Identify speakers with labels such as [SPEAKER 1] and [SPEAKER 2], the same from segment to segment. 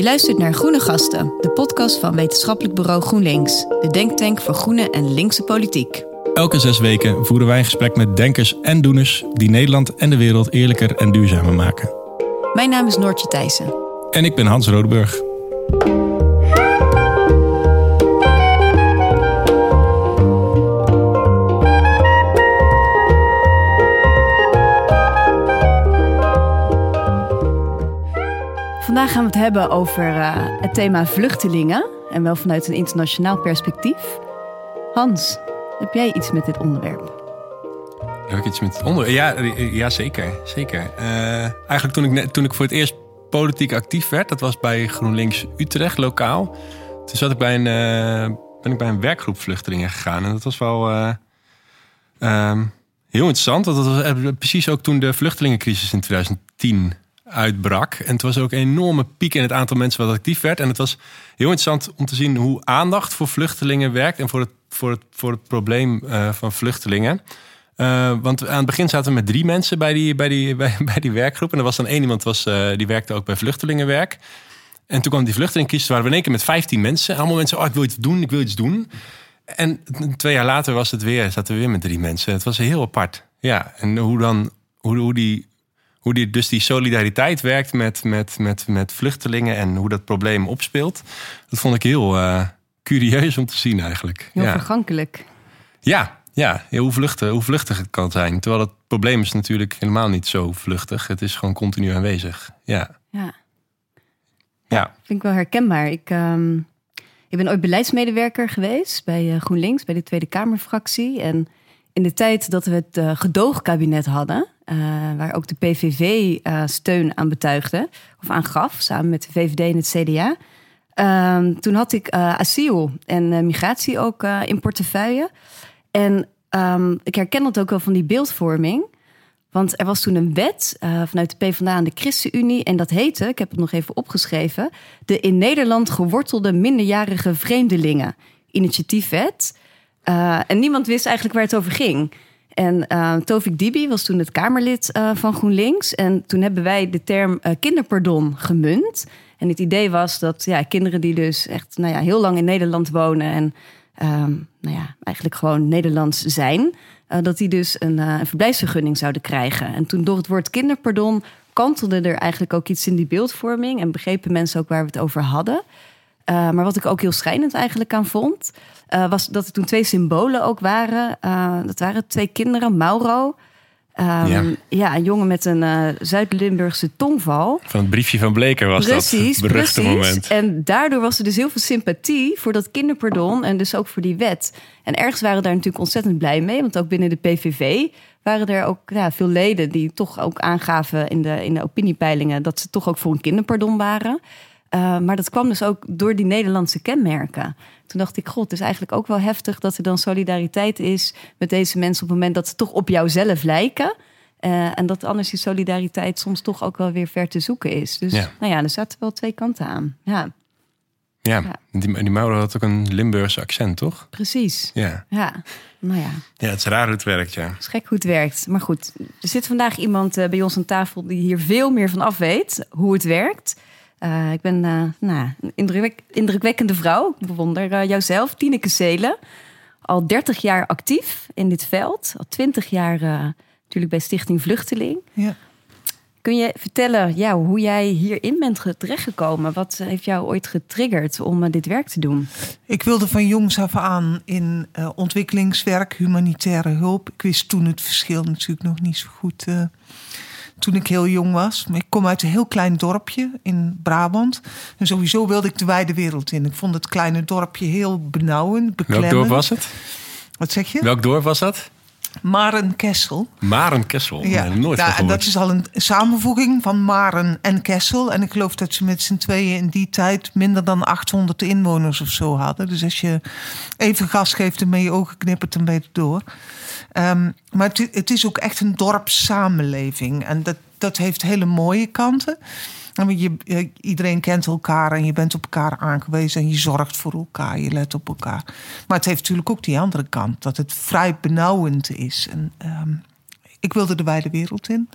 [SPEAKER 1] Je luistert naar Groene Gasten, de podcast van wetenschappelijk bureau GroenLinks, de denktank voor groene en linkse politiek.
[SPEAKER 2] Elke zes weken voeren wij een gesprek met denkers en doeners die Nederland en de wereld eerlijker en duurzamer maken.
[SPEAKER 1] Mijn naam is Noortje Thijssen.
[SPEAKER 2] En ik ben Hans Rodeburg.
[SPEAKER 1] Vandaag gaan we het hebben over uh, het thema vluchtelingen en wel vanuit een internationaal perspectief. Hans, heb jij iets met dit onderwerp?
[SPEAKER 2] Heb ik iets met het onderwerp? Ja, ja zeker. zeker. Eigenlijk toen ik, toen ik voor het eerst politiek actief werd, dat was bij GroenLinks Utrecht lokaal. Toen zat ik bij een, ben ik bij een werkgroep vluchtelingen gegaan. En dat was wel um, heel interessant. Want dat was precies ook toen de vluchtelingencrisis in 2010 uitbrak. En het was ook een enorme piek in het aantal mensen wat actief werd. En het was heel interessant om te zien hoe aandacht voor vluchtelingen werkt en voor het, voor het, voor het probleem uh, van vluchtelingen. Uh, want aan het begin zaten we met drie mensen bij die, bij die, bij, die werkgroep. En er was dan één iemand was, uh, die werkte ook bij vluchtelingenwerk. En toen kwam die vluchtelingencrisis, waren we in één keer met 15 mensen. Allemaal mensen, oh, ik wil iets doen, ik wil iets doen. En twee jaar later was het weer, zaten we weer met drie mensen. Het was heel apart. Ja, en hoe dan, hoe, hoe die hoe die, dus die solidariteit werkt met, met, met, met vluchtelingen en hoe dat probleem opspeelt. Dat vond ik heel uh, curieus om te zien eigenlijk.
[SPEAKER 1] Heel ja. vergankelijk.
[SPEAKER 2] Ja, ja hoe, vluchtig, hoe vluchtig het kan zijn. Terwijl het probleem is natuurlijk helemaal niet zo vluchtig. Het is gewoon continu aanwezig. Ja.
[SPEAKER 1] Ja. ja. Vind ik wel herkenbaar. Ik, um, ik ben ooit beleidsmedewerker geweest bij uh, GroenLinks, bij de Tweede Kamerfractie. En in de tijd dat we het uh, gedoogkabinet hadden, uh, waar ook de PVV uh, steun aan betuigde, of aan gaf, samen met de VVD en het CDA. Uh, toen had ik asiel en migratie ook in portefeuille. En um, ik herken dat ook wel van die beeldvorming. Want er was toen een wet vanuit de PvdA en de ChristenUnie. En dat heette, ik heb het nog even opgeschreven... de in Nederland gewortelde minderjarige vreemdelingen. Initiatiefwet. Uh, en niemand wist eigenlijk waar het over ging. En uh, Tovik Dibi was toen het Kamerlid uh, van GroenLinks. En toen hebben wij de term kinderpardon gemunt. En het idee was dat ja, kinderen die dus echt nou ja, heel lang in Nederland wonen... en um, nou ja, eigenlijk gewoon Nederlands zijn... dat die dus een, verblijfsvergunning zouden krijgen. En toen door het woord kinderpardon kantelde er eigenlijk ook iets in die beeldvorming... en begrepen mensen ook waar we het over hadden... Maar wat ik ook heel schijnend eigenlijk aan vond, uh, was dat er toen twee symbolen ook waren. Uh, dat waren twee kinderen, Mauro. Um, ja. ja. een jongen met een Zuid-Limburgse tongval.
[SPEAKER 2] Van het briefje van Bleker was
[SPEAKER 1] precies,
[SPEAKER 2] dat, beruchte
[SPEAKER 1] precies.
[SPEAKER 2] moment.
[SPEAKER 1] En daardoor was er dus heel veel sympathie voor dat kinderpardon en dus ook voor die wet. En ergens waren daar natuurlijk ontzettend blij mee, want ook binnen de PVV waren er ook ja, veel leden die toch ook aangaven in de, in de opiniepeilingen dat ze toch ook voor een kinderpardon waren. Uh, maar dat kwam dus ook door die Nederlandse kenmerken. Toen dacht ik, god, het is eigenlijk ook wel heftig dat er dan solidariteit is met deze mensen op het moment dat ze toch op jouzelf lijken. Uh, en dat anders die solidariteit soms toch ook wel weer ver te zoeken is. Dus ja. nou ja, er zaten wel twee kanten aan. Ja,
[SPEAKER 2] ja, ja. Die, die Mauro had ook een Limburgse accent, toch?
[SPEAKER 1] Precies.
[SPEAKER 2] Ja.
[SPEAKER 1] Ja, nou ja.
[SPEAKER 2] Ja, het is raar hoe het werkt, ja.
[SPEAKER 1] Het is gek hoe het werkt. Maar goed, er zit vandaag iemand uh, bij ons aan tafel die hier veel meer van af weet hoe het werkt. Uh, ik ben uh, nou, een indruk, indrukwekkende vrouw. Ik bewonder uh, jouzelf, Tineke Zelen. Al 30 jaar actief in dit veld. Al 20 jaar natuurlijk bij Stichting Vluchteling.
[SPEAKER 3] Ja.
[SPEAKER 1] Kun je vertellen ja, hoe jij hierin bent terechtgekomen? Wat heeft jou ooit getriggerd om dit werk te doen?
[SPEAKER 3] Ik wilde van jongs af aan in ontwikkelingswerk, humanitaire hulp. Ik wist toen het verschil natuurlijk nog niet zo goed toen ik heel jong was. Maar ik kom uit een heel klein dorpje in Brabant. En sowieso wilde ik de wijde wereld in. Ik vond het kleine dorpje heel benauwend, beklemmend.
[SPEAKER 2] Welk dorp was het?
[SPEAKER 3] Wat zeg je?
[SPEAKER 2] Welk dorp was dat?
[SPEAKER 3] Maren Kessel.
[SPEAKER 2] Maren Kessel, ja. Nee, nooit
[SPEAKER 3] ja, Dat is al een samenvoeging van Maren en Kessel. En ik geloof dat ze met z'n tweeën in die tijd minder dan 800 inwoners of zo hadden. Dus als je even gas geeft en met je ogen knippert, dan ben door. Um, maar het, is ook echt een dorpssamenleving. En dat, dat heeft hele mooie kanten. Je, iedereen kent elkaar en je bent op elkaar aangewezen en je zorgt voor elkaar, je let op elkaar. Maar het heeft natuurlijk ook die andere kant, dat het vrij benauwend is. En, um, ik wilde de wijde wereld in.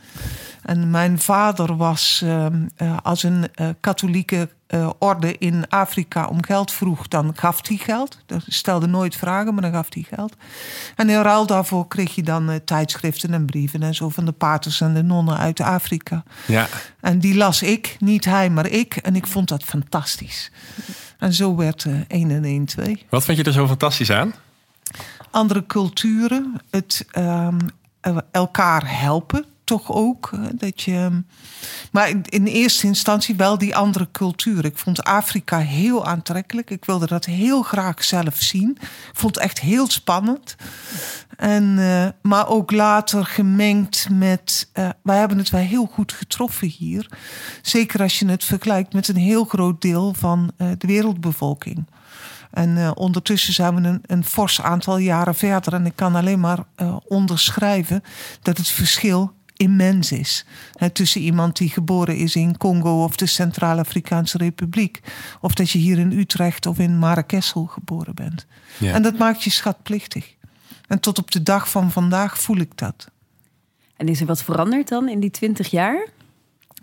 [SPEAKER 3] En mijn vader was ehm, eh, als een uh, katholieke uh, orde in Afrika om geld vroeg, dan gaf hij geld. Dat stelde nooit vragen, maar dan gaf hij geld. En in ruil daarvoor kreeg je dan tijdschriften en brieven en zo van de paters en de nonnen uit Afrika.
[SPEAKER 2] Ja.
[SPEAKER 3] En die las ik, niet hij, maar ik. En ik vond dat fantastisch. En zo werd 1 en 1 2.
[SPEAKER 2] Wat vind je er zo fantastisch aan?
[SPEAKER 3] Andere culturen, het um, elkaar helpen toch ook. Dat je, maar in eerste instantie wel die andere cultuur. Ik vond Afrika heel aantrekkelijk. Ik wilde dat heel graag zelf zien. Ik vond het echt heel spannend. En, uh, maar ook later gemengd met. Uh, wij hebben het wel heel goed getroffen hier. Zeker als je het vergelijkt met een heel groot deel van de wereldbevolking. En ondertussen zijn we een, een fors aantal jaren verder. En ik kan alleen maar onderschrijven dat het verschil immens is. He, tussen iemand die geboren is in Congo of de Centraal-Afrikaanse Republiek. Of dat je hier in Utrecht of in Marrakechel geboren bent. Ja. En dat maakt je schatplichtig. En tot op de dag van vandaag voel ik dat.
[SPEAKER 1] En is er wat veranderd dan in die twintig jaar?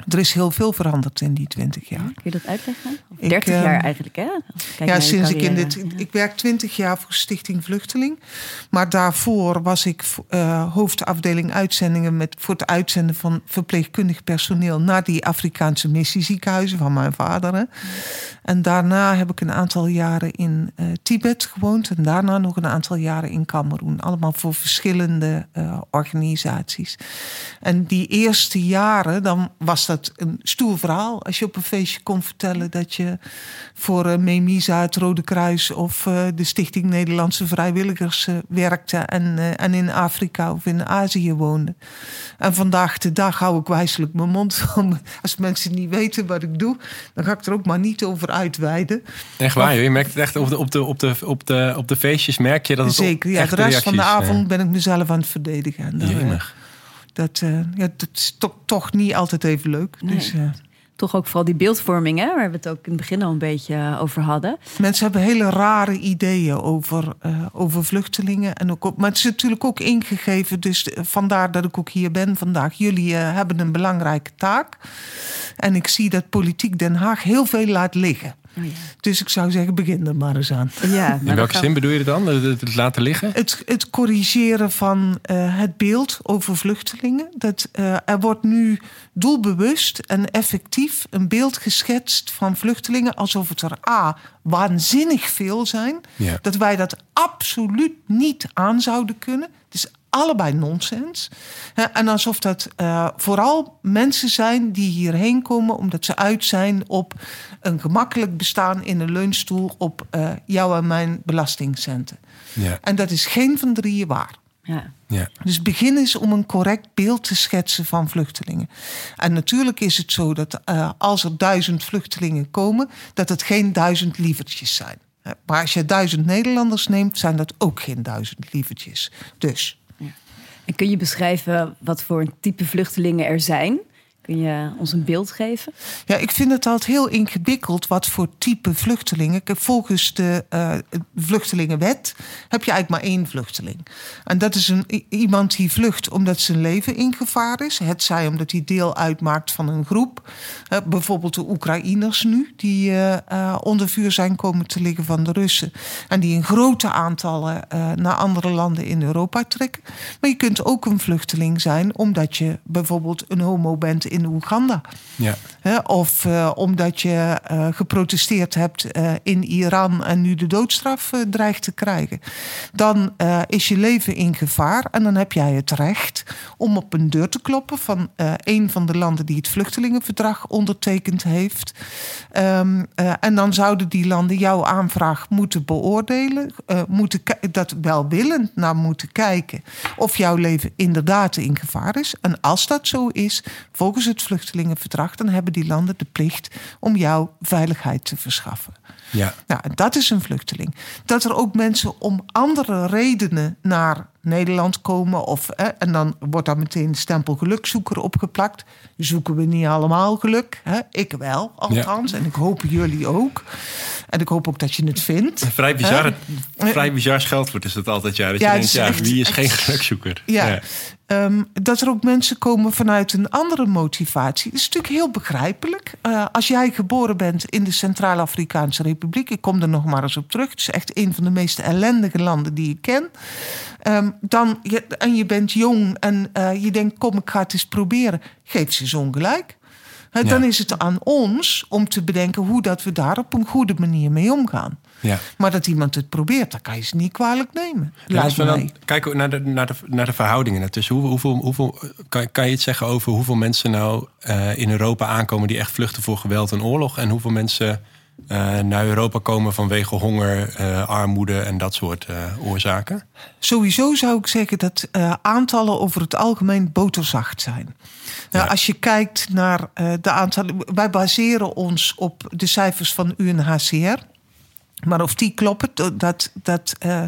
[SPEAKER 3] Er is heel veel veranderd in die 20 jaar.
[SPEAKER 1] kun je dat uitleggen? 30 jaar eigenlijk, hè?
[SPEAKER 3] ja, sinds ik in dit. Ik werk 20 jaar voor Stichting Vluchteling. Maar daarvoor was ik uh, hoofdafdeling uitzendingen met, voor het uitzenden van verpleegkundig personeel naar die Afrikaanse missieziekenhuizen van mijn vader. Hè. En daarna heb ik een aantal jaren in uh, Tibet gewoond. En daarna nog een aantal jaren in Cameroen. Allemaal voor verschillende uh, organisaties. En die eerste jaren, dan was dat een stoer verhaal. Als je op een feestje kon vertellen dat je voor uh, Memisa, het Rode Kruis of uh, de Stichting Nederlandse Vrijwilligers uh, werkte en, en in Afrika of in Azië woonde. En vandaag de dag hou ik wijselijk mijn mond. Als mensen niet weten wat ik doe, dan ga ik er ook maar niet over uitweiden.
[SPEAKER 2] Echt waar, je merkt het echt op de, op de, op de, op de, op de feestjes, merk je dat het
[SPEAKER 3] Zeker, ja. De rest van de avond ben ik mezelf aan het verdedigen. En dat, uh, ja, dat is toch, toch niet altijd even leuk.
[SPEAKER 1] Nee.
[SPEAKER 3] Dus, uh,
[SPEAKER 1] toch ook vooral die beeldvorming, hè, waar we het ook in het begin al een beetje eh, over hadden.
[SPEAKER 3] Mensen hebben hele rare ideeën over, uh, over vluchtelingen. En ook, maar het is natuurlijk ook ingegeven, dus vandaar dat ik ook hier ben vandaag. Jullie hebben een belangrijke taak. En ik zie dat politiek Den Haag heel veel laat liggen. Oh ja. Dus ik zou zeggen, begin er maar eens aan.
[SPEAKER 1] Ja,
[SPEAKER 2] In welke zin bedoel je het dan? Het, het laten liggen?
[SPEAKER 3] Het, het corrigeren van uh, het beeld over vluchtelingen. Dat, uh, er wordt nu doelbewust en effectief een beeld geschetst van vluchtelingen alsof het er A. waanzinnig veel zijn.
[SPEAKER 2] Ja.
[SPEAKER 3] Dat wij dat absoluut niet aan zouden kunnen. Het is allebei nonsens. En alsof dat uh, vooral mensen zijn die hierheen komen omdat ze uit zijn op een gemakkelijk bestaan in een leunstoel op uh, jouw en mijn belastingcenten.
[SPEAKER 2] Ja.
[SPEAKER 3] En dat is geen van drieën waar.
[SPEAKER 1] Ja.
[SPEAKER 2] Ja.
[SPEAKER 3] Dus begin eens om een correct beeld te schetsen van vluchtelingen. En natuurlijk is het zo dat uh, als er duizend vluchtelingen komen, dat het geen duizend lievertjes zijn. Maar als je duizend Nederlanders neemt, zijn dat ook geen duizend lievertjes. Dus.
[SPEAKER 1] En kun je beschrijven wat voor type vluchtelingen er zijn? Kun je ons een beeld geven?
[SPEAKER 3] Ja, ik vind het altijd heel ingewikkeld wat voor type vluchtelingen. Volgens de uh, vluchtelingenwet heb je eigenlijk maar één vluchteling. En dat is een, iemand die vlucht omdat zijn leven in gevaar is. Het zij omdat hij deel uitmaakt van een groep. Uh, bijvoorbeeld de Oekraïners nu, die uh, onder vuur zijn komen te liggen van de Russen. En die in grote aantallen naar andere landen in Europa trekken. Maar je kunt ook een vluchteling zijn omdat je bijvoorbeeld een homo bent in Oeganda.
[SPEAKER 2] Ja.
[SPEAKER 3] He, of uh, omdat je uh, geprotesteerd hebt uh, in Iran en nu de doodstraf dreigt te krijgen. Dan is je leven in gevaar en dan heb jij het recht om op een deur te kloppen van een van de landen die het vluchtelingenverdrag ondertekend heeft. Um, en dan zouden die landen jouw aanvraag moeten beoordelen, moeten dat welwillend naar moeten kijken of jouw leven inderdaad in gevaar is. En als dat zo is, volgens het vluchtelingenverdrag, dan hebben die landen de plicht om jouw veiligheid te verschaffen.
[SPEAKER 2] Ja.
[SPEAKER 3] Nou, dat is een vluchteling. Dat er ook mensen om andere redenen naar Nederland komen. Of, eh, en dan wordt daar meteen de stempel gelukzoeker opgeplakt. Zoeken we niet allemaal geluk? Hè? Ik wel, althans. Ja. En ik hoop jullie ook. En ik hoop ook dat je het vindt.
[SPEAKER 2] Vrij bizar, vrij bizar scheldwoord is het altijd. Ja, dat ja, je denkt, ja, wie is geen gelukzoeker?
[SPEAKER 3] Ja, ehm, dat er ook mensen komen vanuit een andere motivatie. Dat is natuurlijk heel begrijpelijk. Uh, als jij geboren bent in de Centraal-Afrikaanse Republiek... ik kom er nog maar eens op terug. Het is echt een van de meest ellendige landen die ik ken. Um, dan, je, en je bent jong en uh, je denkt, kom, ik ga het eens proberen. Geef ze zo'n gelijk. Dan is het aan ons om te bedenken hoe dat we daar op een goede manier mee omgaan. Ja. Maar dat iemand het probeert, dan kan je ze niet kwalijk nemen. Als we dan
[SPEAKER 2] kijken naar de, naar, de, naar de verhoudingen ertussen. Hoeveel, hoeveel, hoeveel, kan, kan je het zeggen over hoeveel mensen nou uh, in Europa aankomen die echt vluchten voor geweld en oorlog? En hoeveel mensen uh, naar Europa komen vanwege honger, uh, armoede en dat soort uh, oorzaken?
[SPEAKER 3] Sowieso zou ik zeggen dat aantallen over het algemeen boterzacht zijn. Ja. als je kijkt naar de aantallen. Wij baseren ons op de cijfers van UNHCR. Maar of die kloppen, dat, dat, uh,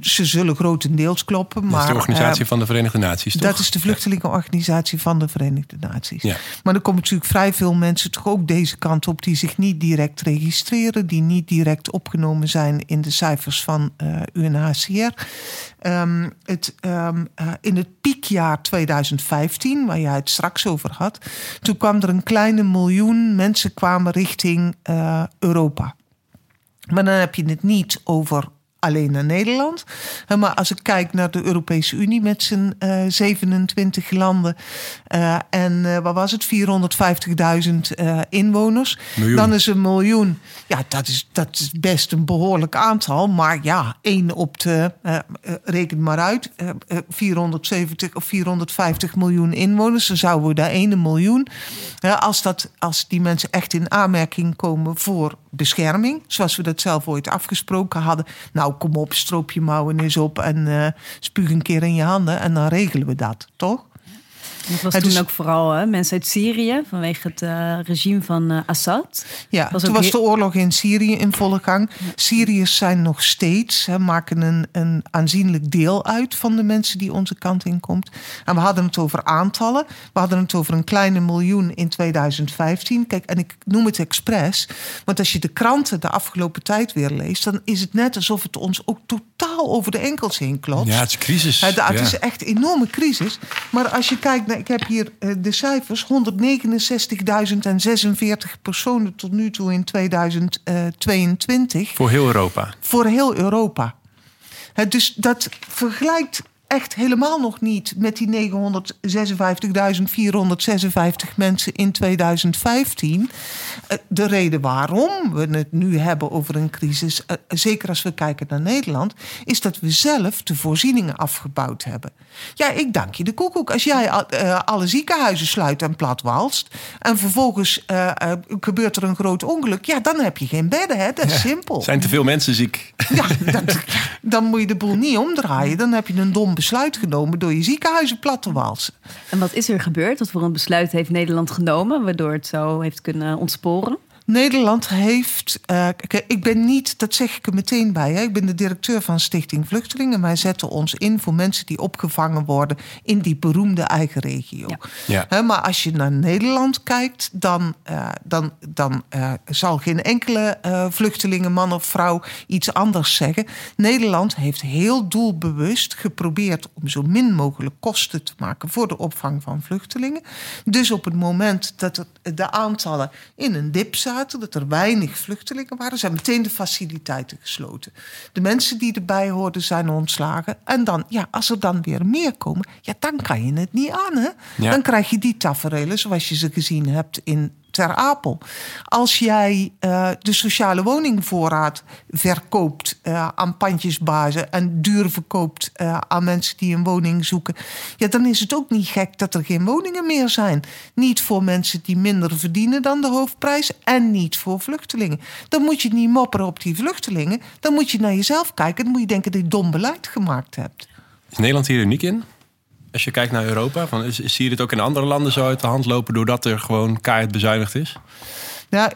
[SPEAKER 3] ze zullen grotendeels kloppen. Maar, dat is
[SPEAKER 2] de Organisatie uh, van de Verenigde Naties, toch?
[SPEAKER 3] Dat is de Vluchtelingenorganisatie van de Verenigde Naties. Ja. Maar er komen natuurlijk vrij veel mensen toch ook deze kant op... die zich niet direct registreren... die niet direct opgenomen zijn in de cijfers van uh, UNHCR. Um, het, um, in het piekjaar 2015, waar jij het straks over had... toen kwam er een kleine miljoen mensen kwamen richting Europa... Maar dan heb je het niet over alleen naar Nederland. Maar als ik kijk naar de Europese Unie met zijn uh, eh, 27 landen uh, en uh, wat was het, 450.000 inwoners, dan is een miljoen. Ja, dat is, dat is best een behoorlijk aantal. Maar ja, één op de, reken maar uit, 470 of 450 miljoen inwoners, dan zouden we daar 1 miljoen. als, dat, als die mensen echt in aanmerking komen voor bescherming, zoals we dat zelf ooit afgesproken hadden. Nou, kom op, stroop je mouwen eens op en uh, spuug een keer in je handen en dan regelen we dat, toch?
[SPEAKER 1] Dat was toen ook vooral hè, mensen uit Syrië vanwege het uh, regime van uh, Assad.
[SPEAKER 3] Ja, was toen was de oorlog in Syrië in volle gang. Syriërs zijn nog steeds, hè, maken een, een aanzienlijk deel uit van de mensen die onze kant in komt. En we hadden het over aantallen. We hadden het over een kleine miljoen in 2015. Kijk, en ik noem het expres, want als je de kranten de afgelopen tijd weer leest, dan is het net alsof het ons ook totaal over de enkels heen klopt.
[SPEAKER 2] Ja, het is crisis. Het,
[SPEAKER 3] het is echt een enorme crisis. Maar als je kijkt ik heb hier uh, de cijfers. 169.046 personen tot nu toe in 2022.
[SPEAKER 2] Voor heel Europa?
[SPEAKER 3] Voor heel Europa. dus dat vergelijkt echt helemaal nog niet met die 956.456 mensen in 2015. Eh, de reden waarom we het nu hebben over een crisis, eh, zeker als we kijken naar Nederland, is dat we zelf de voorzieningen afgebouwd hebben. Ja, ik dank je de koekoek. Als jij uh, alle ziekenhuizen sluit en platwalst en vervolgens uh, gebeurt er een groot ongeluk, ja, dan heb je geen bedden. Hè? Dat is simpel.
[SPEAKER 2] Zijn te veel mensen ziek?
[SPEAKER 3] Ja, dat, dan moet je de boel niet omdraaien. Dan heb je een dom besluit genomen door je ziekenhuizen plat te walsen.
[SPEAKER 1] En wat is er gebeurd? Wat voor een besluit heeft Nederland genomen waardoor het zo heeft kunnen ontsporen?
[SPEAKER 3] Nederland heeft. Uh, ik ben niet, dat zeg ik er meteen bij. Hè, ik ben de directeur van Stichting Vluchtelingen. Wij zetten ons in voor mensen die opgevangen worden in die beroemde eigen regio. Ja. Ja. maar als je naar Nederland kijkt, dan, uh, dan, dan uh, zal geen enkele vluchtelingen, man of vrouw, iets anders zeggen. Nederland heeft heel doelbewust geprobeerd om zo min mogelijk kosten te maken voor de opvang van vluchtelingen. Dus op het moment dat de aantallen in een dip dat er weinig vluchtelingen waren, zijn meteen de faciliteiten gesloten. De mensen die erbij hoorden zijn ontslagen. En dan, ja, als er dan weer meer komen, ja, dan kan je het niet aan. Hè? Dan krijg je die tafereelen zoals je ze gezien hebt in ter Apel. Als jij uh, de sociale woningvoorraad verkoopt uh, aan pandjesbazen en duur verkoopt uh, aan mensen die een woning zoeken, ja, dan is het ook niet gek dat er geen woningen meer zijn. Niet voor mensen die minder verdienen dan de hoofdprijs en niet voor vluchtelingen. Dan moet je niet mopperen op die vluchtelingen. Dan moet je naar jezelf kijken. Dan moet je denken dat je dom beleid gemaakt hebt.
[SPEAKER 2] Is Nederland hier uniek in? Als je kijkt naar Europa, van, zie je dit ook in andere landen zo uit de hand lopen doordat er gewoon keihard bezuinigd is?
[SPEAKER 3] Ja,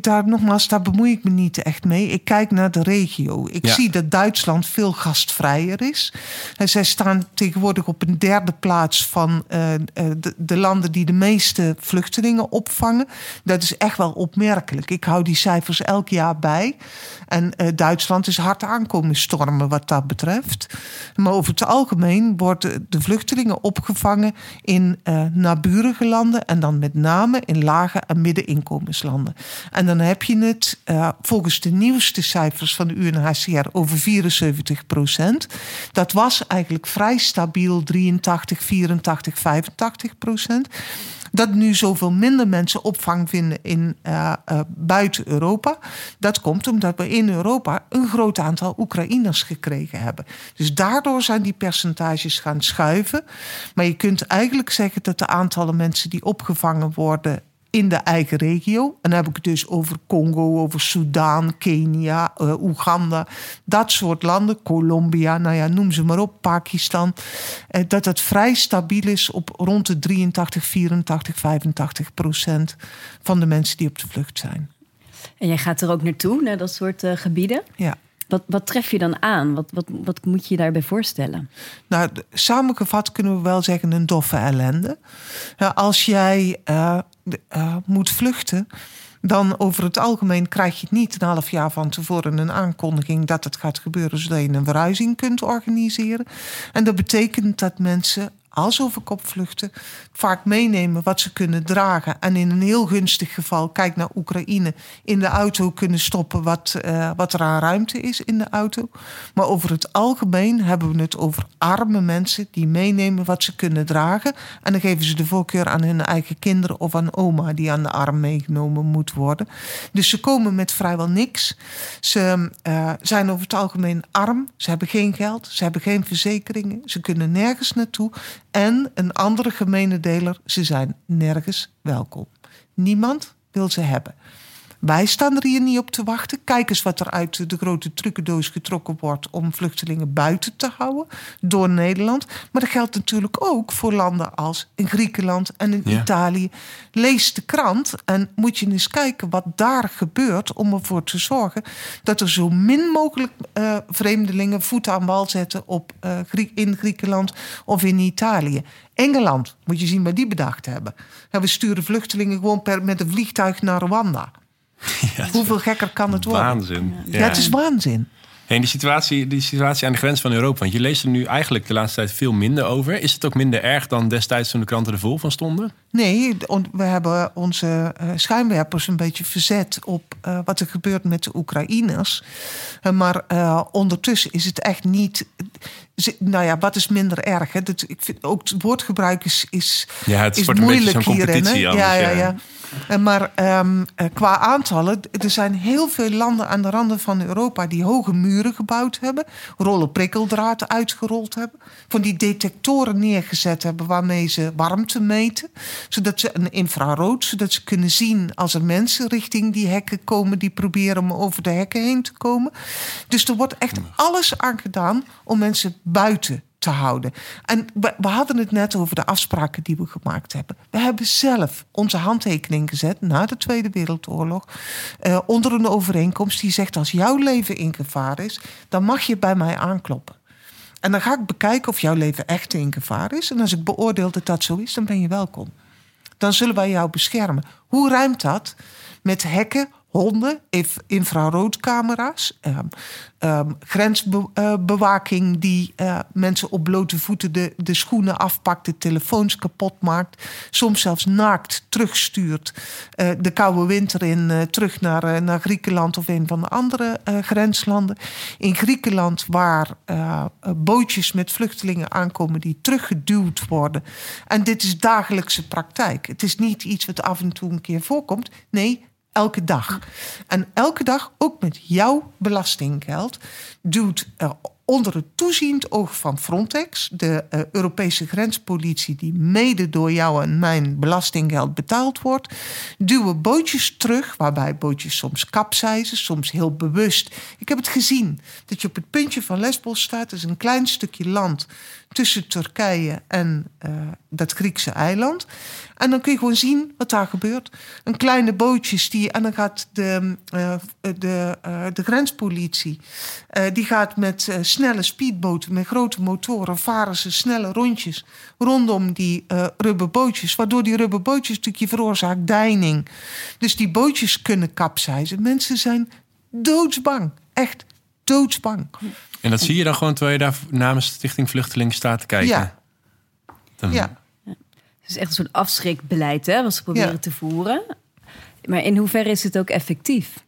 [SPEAKER 3] daar nogmaals, daar bemoei ik me niet echt mee. Ik kijk naar de regio. Ik zie dat Duitsland veel gastvrijer is. En zij staan tegenwoordig op een derde plaats van uh, de, de, landen die de meeste vluchtelingen opvangen. Dat is echt wel opmerkelijk. Ik hou die cijfers elk jaar bij. En uh, Duitsland is hard aankomen stormen wat dat betreft. Maar over het algemeen worden de vluchtelingen opgevangen in uh, naburige landen. En dan met name in lage en middeninkomenslanden. En dan heb je het uh, volgens de nieuwste cijfers van de UNHCR over 74 procent. Dat was eigenlijk vrij stabiel 83, 84, 85 procent dat nu zoveel minder mensen opvang vinden in, uh, uh, buiten Europa. Dat komt omdat we in Europa een groot aantal Oekraïners gekregen hebben. Dus daardoor zijn die percentages gaan schuiven. Maar je kunt eigenlijk zeggen dat de aantallen mensen die opgevangen worden in de eigen regio. En dan heb ik het dus over Congo, over Sudaan, Kenia, uh, Oeganda. Dat soort landen, Colombia, nou ja, noem ze maar op, Pakistan. Uh, dat het vrij stabiel is op rond de 83, 84, 85 procent van de mensen die op de vlucht zijn.
[SPEAKER 1] En jij gaat er ook naartoe, naar dat soort uh, gebieden?
[SPEAKER 3] Ja.
[SPEAKER 1] Wat, wat tref je dan aan? Wat, wat, wat moet je je daarbij voorstellen?
[SPEAKER 3] Nou, samengevat kunnen we wel zeggen een doffe ellende. als jij uh, uh, moet vluchten, dan over het algemeen krijg je niet een half jaar van tevoren een aankondiging dat het gaat gebeuren, zodat je een verhuizing kunt organiseren. En dat betekent dat mensen als over kopvluchten vaak meenemen wat ze kunnen dragen. En in een heel gunstig geval, kijk naar Oekraïne, in de auto kunnen stoppen wat, uh, wat er aan ruimte is in de auto. Maar over het algemeen hebben we het over arme mensen die meenemen wat ze kunnen dragen. En dan geven ze de voorkeur aan hun eigen kinderen of aan oma die aan de arm meegenomen moet worden. Dus ze komen met vrijwel niks. Ze uh, zijn over het algemeen arm. Ze hebben geen geld. Ze hebben geen verzekeringen. Ze kunnen nergens naartoe. En een andere gemene deler, ze zijn nergens welkom. Niemand wil ze hebben. Wij staan er hier niet op te wachten. Kijk eens wat er uit de grote trucendoos getrokken wordt om vluchtelingen buiten te houden door Nederland. Maar dat geldt natuurlijk ook voor landen als in Griekenland en in Italië. Lees de krant en moet je eens kijken wat daar gebeurt om ervoor te zorgen dat er zo min mogelijk uh, vreemdelingen voet aan wal zetten op, uh, in Griekenland of in Italië. Engeland, moet je zien wat die bedacht hebben. we sturen vluchtelingen gewoon per, met een vliegtuig naar Rwanda. Ja, Hoeveel gekker kan het worden?
[SPEAKER 2] Waanzin.
[SPEAKER 3] Ja, het is waanzin.
[SPEAKER 2] En die situatie, die situatie aan de grens van Europa, want je leest er nu eigenlijk de laatste tijd veel minder over. Is het ook minder erg dan destijds toen de kranten er vol van stonden?
[SPEAKER 3] Nee, we hebben onze uh, schijnwerpers een beetje verzet op uh, wat er gebeurt met de Oekraïners. Uh, maar ondertussen is het echt niet. Nou ja, wat is minder erg? Hè? Dat, ik vind ook het woordgebruik is, is,
[SPEAKER 2] ja, het
[SPEAKER 3] is moeilijk hierin.
[SPEAKER 2] competitie.
[SPEAKER 3] ja, ja, ja. Maar um, qua aantallen, er zijn heel veel landen aan de randen van Europa die hoge muren gebouwd hebben, rollen prikkeldraad uitgerold hebben, van die detectoren neergezet hebben waarmee ze warmte meten, zodat ze een infrarood, zodat ze kunnen zien als er mensen richting die hekken komen die proberen om over de hekken heen te komen. Dus er wordt echt alles aan gedaan om mensen buiten te houden. En we, we, hadden het net over de afspraken die we gemaakt hebben. We hebben zelf onze handtekening gezet na de Tweede Wereldoorlog uh, onder een overeenkomst die zegt: als jouw leven in gevaar is, dan mag je bij mij aankloppen. En dan ga ik bekijken of jouw leven echt in gevaar is. En als ik beoordeel dat dat zo is, dan ben je welkom. Dan zullen wij jou beschermen. Hoe ruimt dat? Met hekken honden, infraroodcamera's, um, um, grensbewaking die uh, mensen op blote voeten de, de schoenen afpakt, de telefoons kapot maakt, soms zelfs naakt terugstuurt uh, de koude winter in, uh, terug naar, naar Griekenland of een van de andere grenslanden. In Griekenland, waar bootjes met vluchtelingen aankomen die teruggeduwd worden. En dit is dagelijkse praktijk. Het is niet iets wat af en toe een keer voorkomt. Nee, elke dag. En elke dag, ook met jouw belastinggeld, doet onder het toeziend oog van Frontex, de uh, Europese grenspolitie die mede door jou en mijn belastinggeld betaald wordt, duwen bootjes terug, waarbij bootjes soms kapseizen, soms heel bewust. Ik heb het gezien dat je op het puntje van Lesbos staat, dat is een klein stukje land tussen Turkije en uh, dat Griekse eiland. En dan kun je gewoon zien wat daar gebeurt. Een kleine bootjes die. En dan gaat de, uh, de, uh, de grenspolitie. Die gaat met snelle speedboten, met grote motoren. varen ze snelle rondjes rondom die rubberbootjes. Waardoor die rubberbootjes natuurlijk je veroorzaakt deining. Dus die bootjes kunnen kapseizen. Mensen zijn doodsbang. Echt doodsbang.
[SPEAKER 2] En dat zie je dan gewoon terwijl je daar namens Stichting Vluchteling staat te kijken?
[SPEAKER 3] Ja.
[SPEAKER 2] Dan...
[SPEAKER 3] ja.
[SPEAKER 1] Het is echt een soort afschrikbeleid, hè, wat ze proberen
[SPEAKER 3] Ja.
[SPEAKER 1] te voeren. Maar in hoeverre is het ook effectief?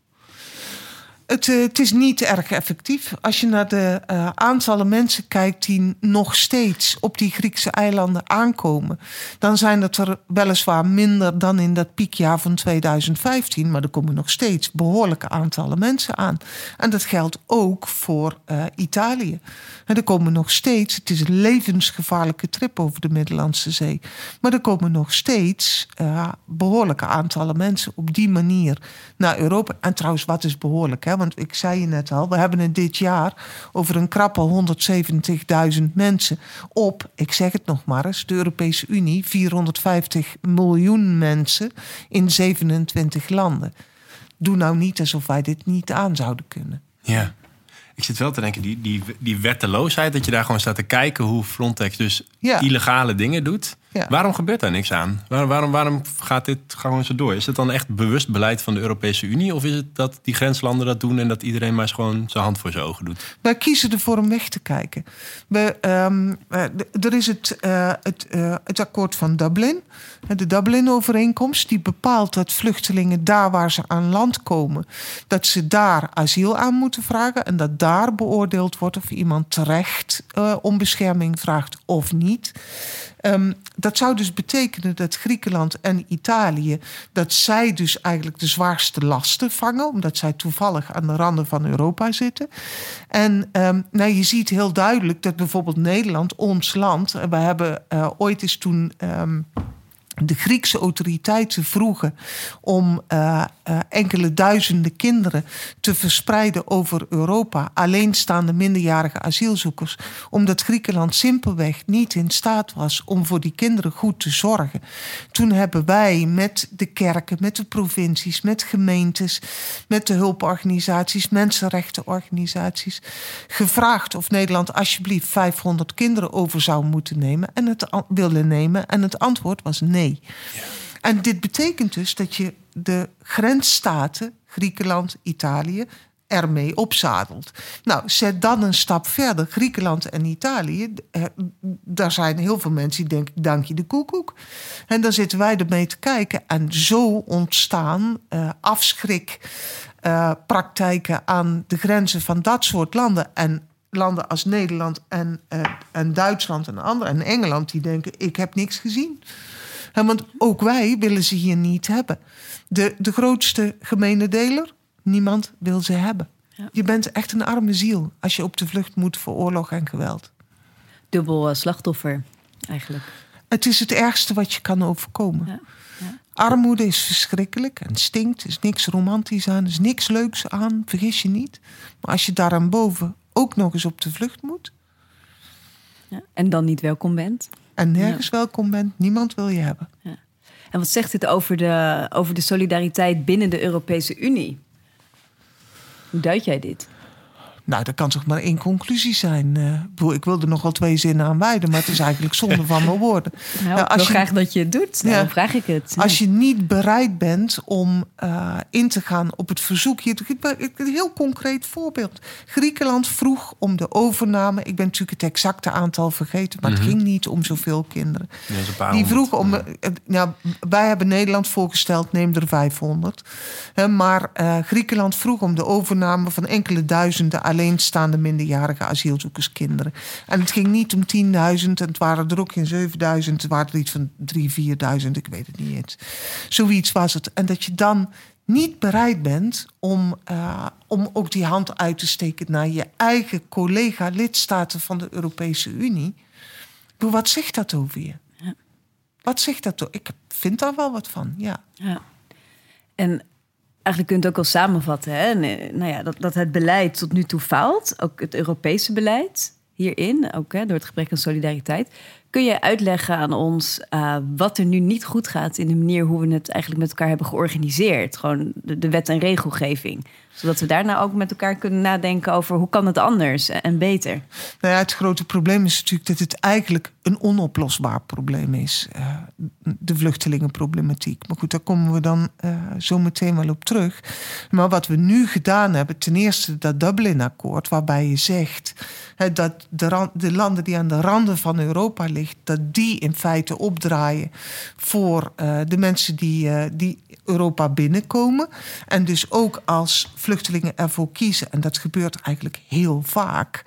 [SPEAKER 3] Het, eh, het is niet erg effectief. Als je naar de eh, aantallen mensen kijkt die nog steeds op die Griekse eilanden aankomen, dan zijn het er weliswaar minder dan in dat piekjaar van 2015, maar er komen nog steeds behoorlijke aantallen mensen aan. En dat geldt ook voor eh, Italië. En er komen nog steeds, het is een levensgevaarlijke trip over de Middellandse Zee, maar er komen nog steeds eh, behoorlijke aantallen mensen op die manier naar Europa. En trouwens, wat is behoorlijk? Hè? Want ik zei je net al, we hebben het dit jaar over een krappe 170.000 mensen op, ik zeg het nog maar eens, de Europese Unie, 450 miljoen mensen in 27 landen. Doe nou niet alsof wij dit niet aan zouden kunnen.
[SPEAKER 2] Ja. Ik zit wel te denken, die, die, die wetteloosheid, dat je daar gewoon staat te kijken hoe Frontex dus
[SPEAKER 3] Ja.
[SPEAKER 2] illegale dingen doet.
[SPEAKER 3] Ja.
[SPEAKER 2] Waarom gebeurt daar niks aan? Waarom, waarom, waarom gaat dit gewoon zo door? Is het dan echt bewust beleid van de Europese Unie? Of is het dat die grenslanden dat doen en dat iedereen maar eens gewoon zijn hand voor zijn ogen doet?
[SPEAKER 3] Wij kiezen ervoor om weg te kijken. We, ehm, eh, er is het, eh, het, eh, het akkoord van Dublin, de Dublin-overeenkomst, die bepaalt dat vluchtelingen daar waar ze aan land komen, dat ze daar asiel aan moeten vragen en dat daar beoordeeld wordt of iemand terecht eh, om bescherming vraagt of niet. Ehm, dat zou dus betekenen dat Griekenland en Italië, dat zij dus eigenlijk de zwaarste lasten vangen, omdat zij toevallig aan de randen van Europa zitten. En ehm, nou, je ziet heel duidelijk dat bijvoorbeeld Nederland, ons land, en we hebben eh, ooit eens toen. ehm, de Griekse autoriteiten vroegen om eh, eh, enkele duizenden kinderen te verspreiden over Europa, alleenstaande minderjarige asielzoekers, omdat Griekenland simpelweg niet in staat was om voor die kinderen goed te zorgen. Toen hebben wij met de kerken, met de provincies, met gemeentes, met de hulporganisaties, mensenrechtenorganisaties gevraagd of Nederland alsjeblieft 500 kinderen over zou moeten nemen en het willen nemen. En het antwoord was nee. En dit betekent dus dat je de grensstaten, Griekenland, Italië, ermee opzadelt. Nou, zet dan een stap verder. Griekenland en Italië, eh, daar zijn heel veel mensen die denken, dank je de koekoek. En dan zitten wij ermee te kijken. En zo ontstaan eh afschrikpraktijken aan de grenzen van dat soort landen. En landen als Nederland en, eh, en Duitsland en anderen en Engeland, die denken, ik heb niks gezien. Want ook wij willen ze hier niet hebben. De, de grootste gemene deler, niemand wil ze hebben.
[SPEAKER 1] Ja.
[SPEAKER 3] Je bent echt een arme ziel als je op de vlucht moet voor oorlog en geweld.
[SPEAKER 1] Dubbel eh, slachtoffer, eigenlijk.
[SPEAKER 3] Het is het ergste wat je kan overkomen.
[SPEAKER 1] Ja, ja.
[SPEAKER 3] Armoede is verschrikkelijk en stinkt. Er is niks romantisch aan, er is niks leuks aan, vergis je niet. Maar als je daaraan ook nog eens op de vlucht moet
[SPEAKER 1] Ja. En dan niet welkom bent.
[SPEAKER 3] En nergens welkom bent, niemand wil je hebben.
[SPEAKER 1] En wat zegt dit over de, over de solidariteit binnen de Europese Unie? Hoe duid jij dit?
[SPEAKER 3] Nou, dat kan toch maar één conclusie zijn. Eh, ik ik wilde nog wel twee zinnen aan wijden, maar het is eigenlijk zonde van mijn woorden.
[SPEAKER 1] Nou, ik
[SPEAKER 3] als
[SPEAKER 1] wil
[SPEAKER 3] je-
[SPEAKER 1] graag dat je het doet.
[SPEAKER 3] Ja.
[SPEAKER 1] vraag ik het.
[SPEAKER 3] Als je niet bereid bent om eh, in te gaan op het verzoek. Hier, een heel concreet voorbeeld. Griekenland vroeg om de overname. Ik ben natuurlijk het exacte aantal vergeten, maar het ging niet om zoveel kinderen.
[SPEAKER 2] Ja,
[SPEAKER 3] Die
[SPEAKER 2] honderd.
[SPEAKER 3] vroeg om. eh, nou, wij hebben Nederland voorgesteld, neem er 500. Hè, maar eh, Griekenland vroeg om de overname van enkele duizenden alleenstaande minderjarige asielzoekerskinderen. En het ging niet om 10.000, en het waren er ook geen 7.000, het waren er iets van 3.000, 4.000, ik weet het niet eens. Zoiets was het. En dat je dan niet bereid bent om, eh, om ook die hand uit te steken naar je eigen collega-lidstaten van de Europese Unie. Bedoel, Wat zegt dat over je? Wat zegt dat? Ik vind daar wel wat van, ja.
[SPEAKER 1] Ja. En eigenlijk kun je het ook al samenvatten. Hè? Eh, Nou ja, dat, dat het beleid tot nu toe faalt. Ook het Europese beleid hierin. Ook hè, door het gebrek aan solidariteit. Kun je uitleggen aan ons uh, wat er nu niet goed gaat in de manier hoe we het eigenlijk met elkaar hebben georganiseerd? Gewoon de wet en regelgeving zodat we daarna ook met elkaar kunnen nadenken over hoe kan het anders en beter.
[SPEAKER 3] Nou ja, het grote probleem is natuurlijk dat het eigenlijk een onoplosbaar probleem is. Uh, de vluchtelingenproblematiek. Maar goed, daar komen we dan uh, zo meteen wel op terug. Maar wat we nu gedaan hebben, ten eerste dat Dublin-akkoord, waarbij je zegt dat de, de, landen die aan de randen van Europa liggen, dat die in feite opdraaien voor uh, de mensen die, die Europa binnenkomen. En dus ook als vluchtelingen ervoor kiezen, en dat gebeurt eigenlijk heel vaak,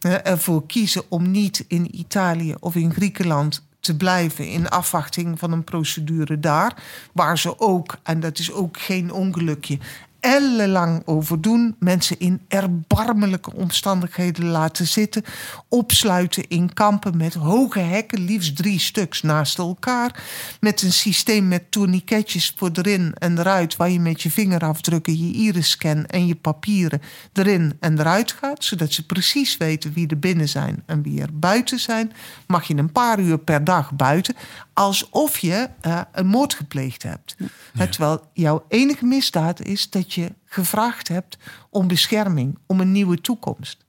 [SPEAKER 3] ervoor kiezen om niet in Italië of in Griekenland te blijven in afwachting van een procedure daar, waar ze ook, en dat is ook geen ongelukje, ellenlang over doen. Mensen in erbarmelijke omstandigheden laten zitten. Opsluiten in kampen met hoge hekken, liefst drie stuks naast elkaar. Met een systeem met tourniquetjes voor erin en eruit, waar je met je vingerafdrukken, je iris-scan en je papieren erin en eruit gaat. Zodat ze precies weten wie er binnen zijn en wie er buiten zijn. Mag je een paar uur per dag buiten alsof je uh, een moord gepleegd hebt. Ja. Terwijl jouw enige misdaad is dat je gevraagd hebt om bescherming, om een nieuwe toekomst.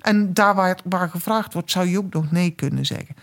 [SPEAKER 3] En daar waar, waar gevraagd wordt, zou je ook nog nee kunnen zeggen.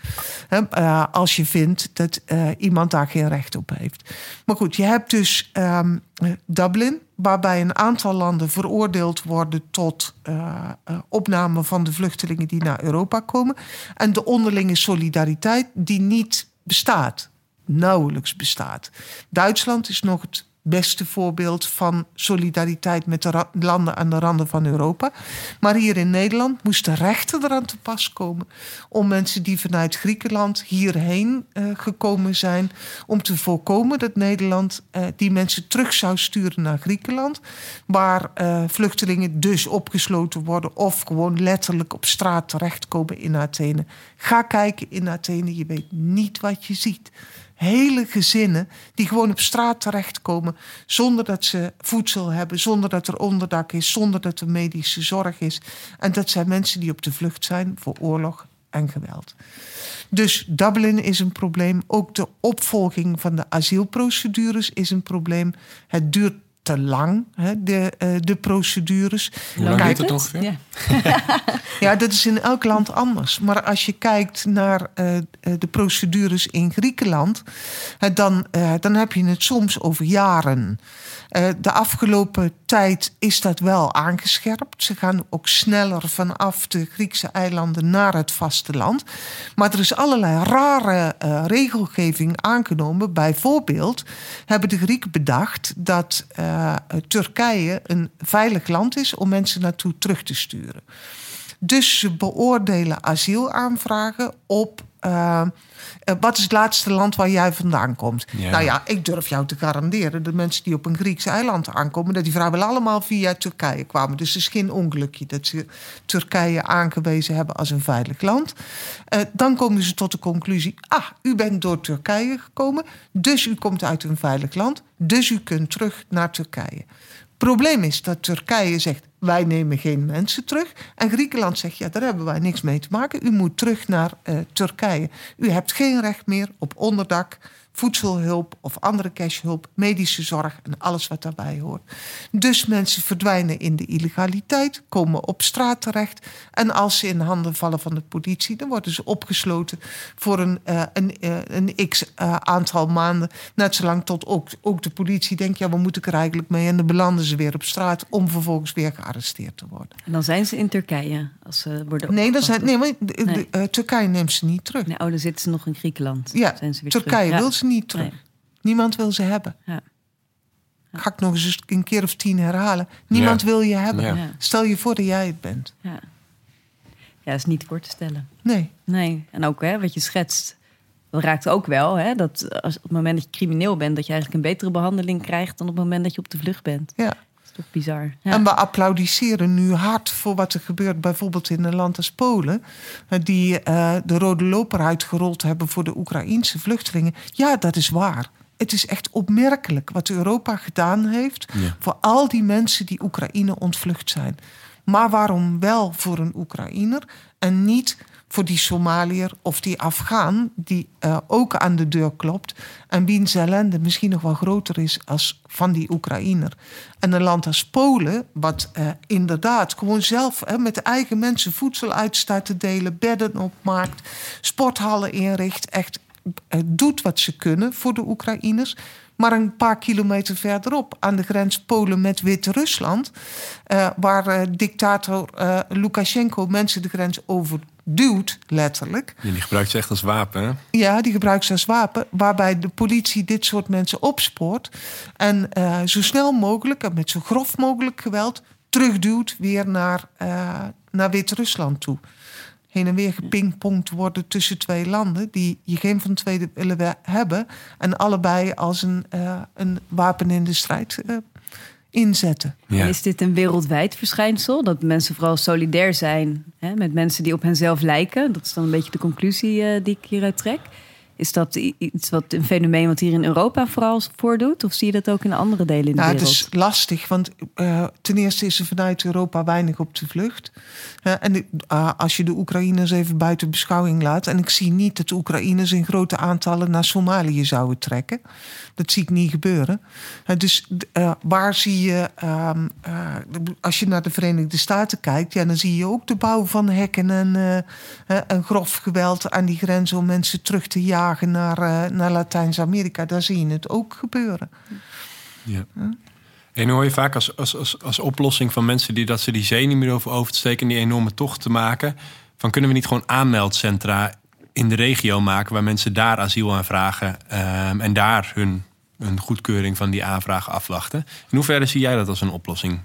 [SPEAKER 3] Uh, als je vindt dat uh, iemand daar geen recht op heeft. Maar goed, je hebt dus um, Dublin, waarbij een aantal landen veroordeeld worden tot uh, opname van de vluchtelingen die naar Europa komen. En de onderlinge solidariteit die niet bestaat. Nauwelijks bestaat. Duitsland is nog het beste voorbeeld van solidariteit met de landen aan de randen van Europa. Maar hier in Nederland moesten rechten eraan te pas komen om mensen die vanuit Griekenland hierheen uh, gekomen zijn, om te voorkomen dat Nederland uh, die mensen terug zou sturen naar Griekenland, waar uh, vluchtelingen dus opgesloten worden of gewoon letterlijk op straat terechtkomen in Athene. Ga kijken in Athene, je weet niet wat je ziet hele gezinnen die gewoon op straat terechtkomen zonder dat ze voedsel hebben, zonder dat er onderdak is, zonder dat er medische zorg is. En dat zijn mensen die op de vlucht zijn voor oorlog en geweld. Dus Dublin is een probleem. Ook de opvolging van de asielprocedures is een probleem. Het duurt te lang, hè, de, uh, de procedures.
[SPEAKER 2] Hoe lang duurt het ongeveer? Ja.
[SPEAKER 3] ja, dat is in elk land anders. Maar als je kijkt naar uh, de procedures in Griekenland... Uh, dan, dan heb je het soms over jaren. De afgelopen tijd is dat wel aangescherpt. Ze gaan ook sneller vanaf de Griekse eilanden naar het vasteland. Maar er is allerlei rare regelgeving aangenomen. Bijvoorbeeld hebben de Grieken bedacht dat... Uh, Turkije een veilig land is om mensen naartoe terug te sturen. Dus ze beoordelen asielaanvragen op uh, wat is het laatste land waar jij vandaan komt? Nou ja, ik durf jou te garanderen. De mensen die op een Grieks eiland aankomen, dat die vrouwen allemaal via Turkije kwamen. Dus het is geen ongelukje dat ze Turkije aangewezen hebben als een veilig land. Uh, dan komen ze tot de conclusie: ah, u bent door Turkije gekomen, dus u komt uit een veilig land, dus u kunt terug naar Turkije. Probleem is dat Turkije zegt: wij nemen geen mensen terug. En Griekenland zegt: ja, daar hebben wij niks mee te maken. U moet terug naar uh, Turkije. U hebt geen recht meer op onderdak voedselhulp of andere cashhulp, medische zorg en alles wat daarbij hoort. Dus mensen verdwijnen in de illegaliteit, komen op straat terecht. En als ze in handen vallen van de politie, dan worden ze opgesloten voor een, uh, een, uh, een x uh, aantal maanden. Net zolang tot ook, ook de politie denkt: ja, wat moet ik er eigenlijk mee? En dan belanden ze weer op straat om vervolgens weer gearresteerd te worden.
[SPEAKER 1] En dan zijn ze in Turkije als ze worden.
[SPEAKER 3] Nee, dan zijn, nee maar. Turkije neemt ze niet terug.
[SPEAKER 1] Nee, oh, dan zitten ze nog in Griekenland.
[SPEAKER 3] Ja,
[SPEAKER 1] zijn ze weer
[SPEAKER 3] Turkije
[SPEAKER 1] terug.
[SPEAKER 3] wil ze niet terug. Niemand wil ze hebben. Ja. Ga ik nog eens een keer of tien herhalen. Niemand wil je hebben. Stel je voor dat jij het bent.
[SPEAKER 1] Ja. ja, is niet voor te stellen.
[SPEAKER 3] Nee.
[SPEAKER 1] Nee, en ook hè, wat je schetst. Dat raakt ook wel, hè, dat als op het moment dat je crimineel bent, dat je eigenlijk een betere behandeling krijgt dan op het moment dat je op de vlucht bent.
[SPEAKER 3] Ja.
[SPEAKER 1] Dat is toch bizar.
[SPEAKER 3] Ja. En we applaudisseren nu hard voor wat er gebeurt, bijvoorbeeld in een land als Polen, die uh, de rode loper uitgerold hebben voor de Oekraïense vluchtelingen. Ja, dat is waar. Het is echt opmerkelijk wat Europa gedaan heeft ja. voor al die mensen die Oekraïne ontvlucht zijn. Maar waarom wel voor een Oekraïner en niet voor die Somaliër of die Afghaan die uh, ook aan de deur klopt en wiens ellende misschien nog wel groter is als van die Oekraïner. En een land als Polen, wat uh, inderdaad gewoon zelf met eigen mensen voedsel uitstaat te delen, bedden opmaakt, sporthallen inricht, echt uh, doet wat ze kunnen voor de Oekraïners. Maar een paar kilometer verderop, aan de grens Polen met Wit-Rusland, waar dictator Lukashenko mensen de grens overduwt, letterlijk.
[SPEAKER 2] Die gebruikt ze echt als wapen, hè?
[SPEAKER 3] Ja, die gebruikt ze als wapen, waarbij de politie dit soort mensen opspoort en zo snel mogelijk en met zo grof mogelijk geweld terugduwt weer naar, naar Wit-Rusland toe heen en weer gepingpongd worden tussen twee landen die je geen van twee willen hebben en allebei als een, uh, een wapen in de strijd inzetten.
[SPEAKER 1] Ja. Is dit een wereldwijd verschijnsel? Dat mensen vooral solidair zijn hè, met mensen die op henzelf lijken? Dat is dan een beetje de conclusie uh, die ik hieruit trek. Is dat iets wat een fenomeen wat hier in Europa vooral voordoet? Of zie je dat ook in andere delen in de
[SPEAKER 3] nou,
[SPEAKER 1] wereld?
[SPEAKER 3] Het is lastig, want uh, ten eerste is er vanuit Europa weinig op de vlucht. Uh, en uh, als je de Oekraïners even buiten beschouwing laat... en ik zie niet dat de Oekraïners in grote aantallen naar Somalië zouden trekken. Dat zie ik niet gebeuren. dus waar zie je, ehm, als je naar de Verenigde Staten kijkt... Ja, dan zie je ook de bouw van hekken en, en grof geweld aan die grens... om mensen terug te jagen naar, uh, naar Latijns-Amerika. Daar zie je het ook gebeuren.
[SPEAKER 2] Ja. En hoor je vaak als, als, als, als oplossing van mensen die dat ze die zee niet meer over, over te steken... die enorme tocht te maken... van kunnen we niet gewoon aanmeldcentra in de regio maken... waar mensen daar asiel aanvragen um, en daar hun, hun goedkeuring van die aanvraag afwachten. In hoeverre zie jij dat als een oplossing?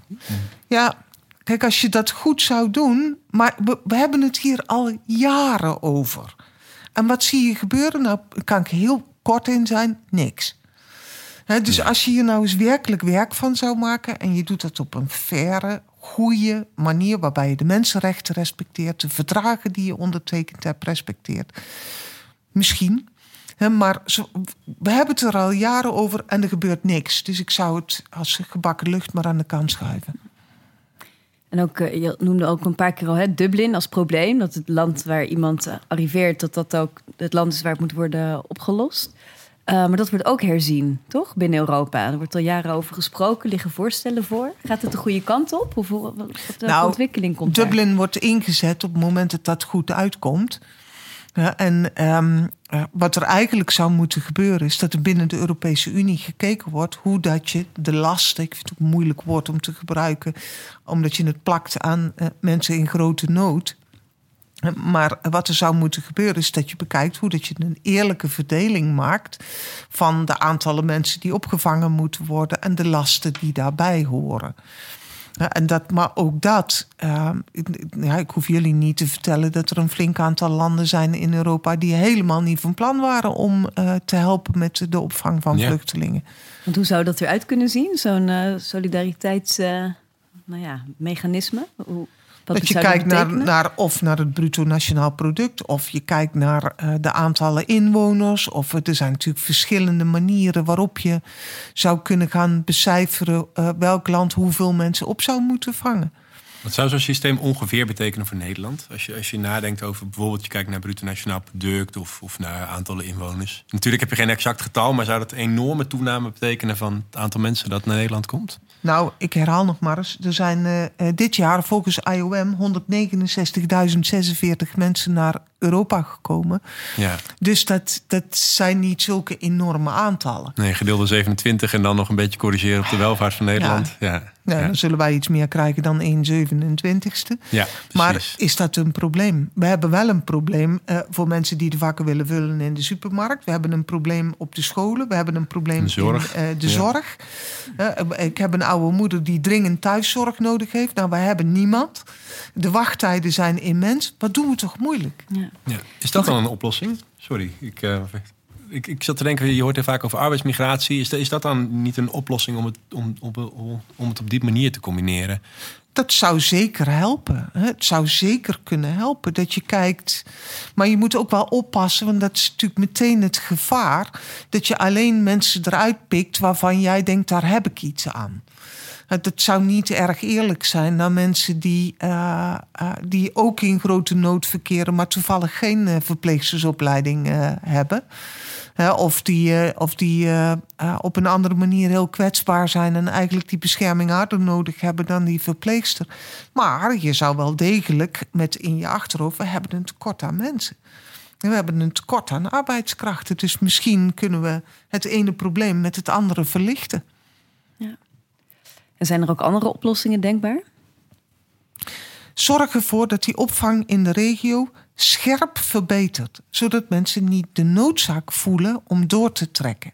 [SPEAKER 3] Ja, kijk, als je dat goed zou doen... maar we, we hebben het hier al jaren over... En wat zie je gebeuren? Nou, kan ik heel kort in zijn, niks. dus als je hier nou eens werkelijk werk van zou maken en je doet dat op een faire, goede manier, waarbij je de mensenrechten respecteert, de verdragen die je ondertekend hebt respecteert, misschien. Maar we hebben het er al jaren over en er gebeurt niks. Dus ik zou het als gebakken lucht maar aan de kant schuiven.
[SPEAKER 1] En ook, eh, je noemde ook een paar keer al hè, Dublin als probleem. Dat het land waar iemand eh, arriveert, dat dat ook het land is waar het moet worden opgelost. Uh, maar dat wordt ook herzien, toch? Binnen Europa. Er wordt al jaren over gesproken, liggen voorstellen voor. Gaat het de goede kant op? Of wat, wat nou, ontwikkeling komt
[SPEAKER 3] Dublin wordt ingezet op het moment dat dat goed uitkomt. Ja, en um, wat er eigenlijk zou moeten gebeuren, is dat er binnen de Europese Unie gekeken wordt hoe dat je de lasten, ik vind het een moeilijk woord om te gebruiken, omdat je het plakt aan uh, mensen in grote nood. Maar wat er zou moeten gebeuren is dat je bekijkt hoe dat je een eerlijke verdeling maakt van de aantallen mensen die opgevangen moeten worden en de lasten die daarbij horen. En dat, maar ook dat, uh, ja, ik hoef jullie niet te vertellen dat er een flink aantal landen zijn in Europa die helemaal niet van plan waren om uh, te helpen met de opvang van ja. vluchtelingen.
[SPEAKER 1] Want hoe zou dat eruit kunnen zien, zo'n uh, solidariteitsmechanisme? nou ja, mechanisme? Hoe,
[SPEAKER 3] dat je kijkt naar, naar, of naar het bruto nationaal product, of je kijkt naar uh, de aantallen inwoners. Of er zijn natuurlijk verschillende manieren waarop je zou kunnen gaan becijferen uh, welk land hoeveel mensen op zou moeten vangen.
[SPEAKER 2] Wat zou zo'n systeem ongeveer betekenen voor Nederland? Als je, als je nadenkt over bijvoorbeeld, je kijkt naar bruto nationaal product of, of naar aantallen inwoners. Natuurlijk heb je geen exact getal, maar zou dat een enorme toename betekenen van het aantal mensen dat naar Nederland komt?
[SPEAKER 3] Nou, ik herhaal nog maar eens. Er zijn uh, dit jaar volgens IOM 169.046 mensen naar Europa gekomen.
[SPEAKER 2] Ja.
[SPEAKER 3] Dus dat, dat zijn niet zulke enorme aantallen.
[SPEAKER 2] Nee, gedeelde 27 en dan nog een beetje corrigeren op de welvaart van Nederland. Ja. ja.
[SPEAKER 3] Ja, dan zullen wij iets meer krijgen dan 1 27ste.
[SPEAKER 2] Ja,
[SPEAKER 3] maar is dat een probleem? We hebben wel een probleem uh, voor mensen die de vakken willen vullen in de supermarkt. We hebben een probleem op de scholen. We hebben een probleem
[SPEAKER 2] de zorg.
[SPEAKER 3] in uh, de ja. zorg. Uh, ik heb een oude moeder die dringend thuiszorg nodig heeft. Nou, wij hebben niemand. De wachttijden zijn immens. Wat doen we toch moeilijk?
[SPEAKER 1] Ja.
[SPEAKER 2] Ja. Is dat dan een oplossing? Sorry, ik, uh, ik, ik zat te denken, je hoort er vaak over arbeidsmigratie. Is, is dat dan niet een oplossing om het, om, om, om het op die manier te combineren?
[SPEAKER 3] dat zou zeker helpen. Het zou zeker kunnen helpen dat je kijkt. Maar je moet ook wel oppassen, want dat is natuurlijk meteen het gevaar. Dat je alleen mensen eruit pikt waarvan jij denkt, daar heb ik iets aan. Het zou niet erg eerlijk zijn naar mensen die, uh, uh, die ook in grote nood verkeren, maar toevallig geen uh, verpleegstersopleiding hebben of die, eh, of die eh, eh, op een andere manier heel kwetsbaar zijn en eigenlijk die bescherming harder nodig hebben dan die verpleegster. Maar je zou wel degelijk met in je achterhoofd, we hebben een tekort aan mensen. We hebben een tekort aan arbeidskrachten. Dus misschien kunnen we het ene probleem met het andere verlichten.
[SPEAKER 1] En zijn er ook andere oplossingen denkbaar?
[SPEAKER 3] Zorg ervoor dat die opvang in de regio scherp verbeterd, zodat mensen niet de noodzaak voelen om door te trekken.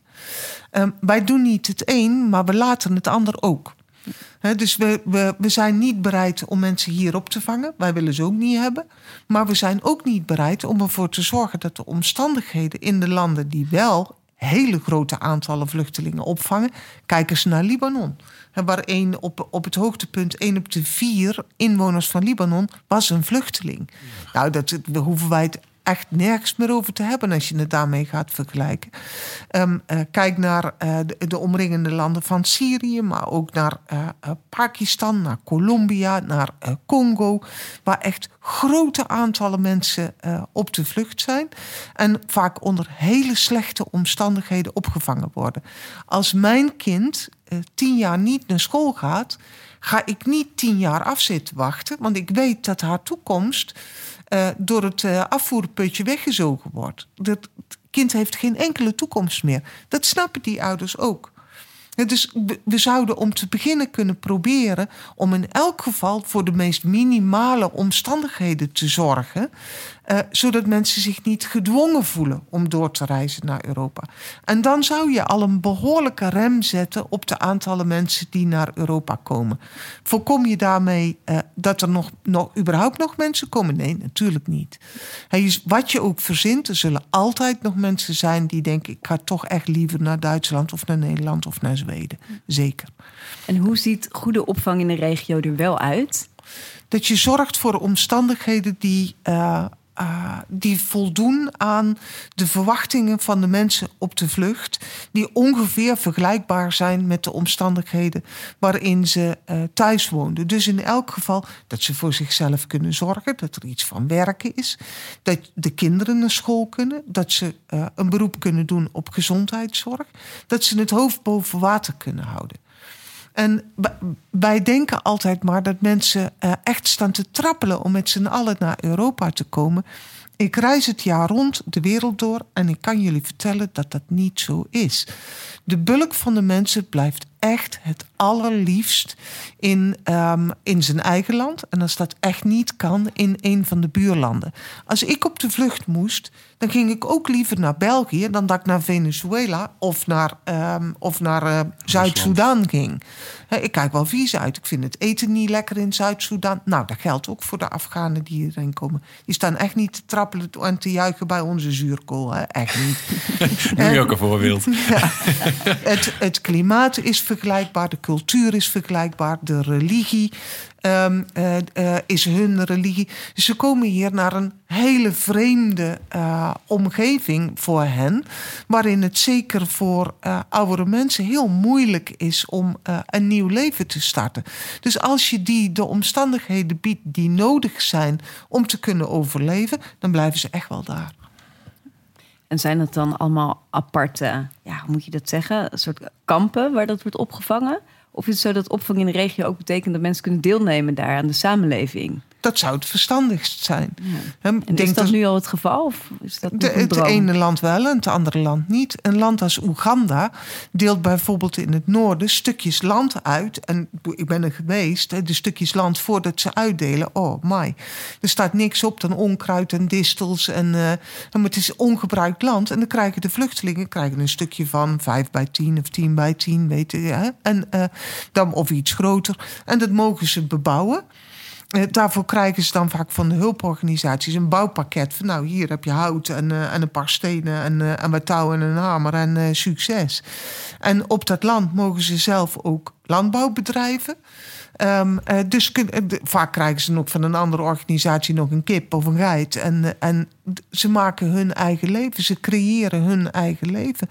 [SPEAKER 3] Uh, wij doen niet het een, maar we laten het ander ook. dus we, we, we zijn niet bereid om mensen hier op te vangen. Wij willen ze ook niet hebben. Maar we zijn ook niet bereid om ervoor te zorgen dat de omstandigheden in de landen die wel hele grote aantallen vluchtelingen opvangen. Kijk eens naar Libanon. Waar één op, op het hoogtepunt, één op de vier inwoners van Libanon was een vluchteling. Nou, dat, hoeven wij het echt nergens meer over te hebben als je het daarmee gaat vergelijken. Um, uh, kijk naar uh, de, de, omringende landen van Syrië, maar ook naar uh, Pakistan, naar Colombia, naar Congo, waar echt grote aantallen mensen op de vlucht zijn en vaak onder hele slechte omstandigheden opgevangen worden. Als mijn kind tien jaar niet naar school gaat, ga ik niet tien jaar af zitten wachten, want ik weet dat haar toekomst uh, door het uh, afvoerputje weggezogen wordt. Dat kind heeft geen enkele toekomst meer. Dat snappen die ouders ook. Dus we zouden om te beginnen kunnen proberen om in elk geval voor de meest minimale omstandigheden te zorgen. Uh, zodat mensen zich niet gedwongen voelen om door te reizen naar Europa. En dan zou je al een behoorlijke rem zetten op de aantallen mensen die naar Europa komen. Voorkom je daarmee uh, dat er nog, nog, überhaupt nog mensen komen? Nee, natuurlijk niet. Hey, wat je ook verzint, er zullen altijd nog mensen zijn die denken: ik ga toch echt liever naar Duitsland of naar Nederland of naar Zweden. Zeker.
[SPEAKER 1] En hoe ziet goede opvang in de regio er wel uit?
[SPEAKER 3] Dat je zorgt voor omstandigheden die. Uh, uh, die voldoen aan de verwachtingen van de mensen op de vlucht, die ongeveer vergelijkbaar zijn met de omstandigheden waarin ze uh, thuis woonden. Dus in elk geval dat ze voor zichzelf kunnen zorgen, dat er iets van werken is, dat de kinderen naar school kunnen, dat ze uh, een beroep kunnen doen op gezondheidszorg, dat ze het hoofd boven water kunnen houden. En wij denken altijd maar dat mensen eh, echt staan te trappelen om met z'n allen naar Europa te komen. Ik reis het jaar rond de wereld door en ik kan jullie vertellen dat dat niet zo is. De bulk van de mensen blijft echt het allerliefst in, um, in zijn eigen land. En als dat echt niet kan, in een van de buurlanden. Als ik op de vlucht moest, dan ging ik ook liever naar België dan dat ik naar Venezuela of naar, um, of naar uh, Zuid-Soedan ging. He, ik kijk wel vies uit. Ik vind het eten niet lekker in Zuid-Soedan. Nou, dat geldt ook voor de Afghanen die hierheen komen. Die staan echt niet te trappelen en te juichen bij onze zuurkool. Echt niet.
[SPEAKER 2] Noem je ook een voorbeeld. ja.
[SPEAKER 3] het, het klimaat is vergelijkbaar, de cultuur is vergelijkbaar, de religie um, uh, uh, is hun religie. Dus ze komen hier naar een hele vreemde uh, omgeving voor hen, waarin het zeker voor oudere mensen heel moeilijk is om een nieuw leven te starten. Dus als je die de omstandigheden biedt die nodig zijn om te kunnen overleven, dan blijven ze echt wel daar.
[SPEAKER 1] En zijn het dan allemaal aparte, ja, hoe moet je dat zeggen, een soort kampen waar dat wordt opgevangen? Of is het zo dat opvang in de regio ook betekent dat mensen kunnen deelnemen daar aan de samenleving?
[SPEAKER 3] Dat zou het verstandigst zijn.
[SPEAKER 1] Ja. En denk is dat, nu al het geval? Of is dat
[SPEAKER 3] de, het ene land wel en het andere land niet. Een land als Oeganda deelt bijvoorbeeld in het noorden stukjes land uit. En ik ben er geweest, de stukjes land voordat ze uitdelen. Oh my. Er staat niks op dan onkruid en distels. En, uh, het is ongebruikt land. En dan krijgen de vluchtelingen krijgen een stukje van 5 bij 10 of 10 bij 10, weet je. Hè? En, uh, dan, of iets groter. En dat mogen ze bebouwen. Eh, daarvoor krijgen ze dan vaak van de hulporganisaties een bouwpakket. Van nou, hier heb je hout en, uh, en een paar stenen en, uh, en wat touw en een hamer en succes. En op dat land mogen ze zelf ook landbouw bedrijven. Ehm, eh, dus vaak krijgen ze nog van een andere organisatie nog een kip of een geit. En, en ze maken hun eigen leven, ze creëren hun eigen leven.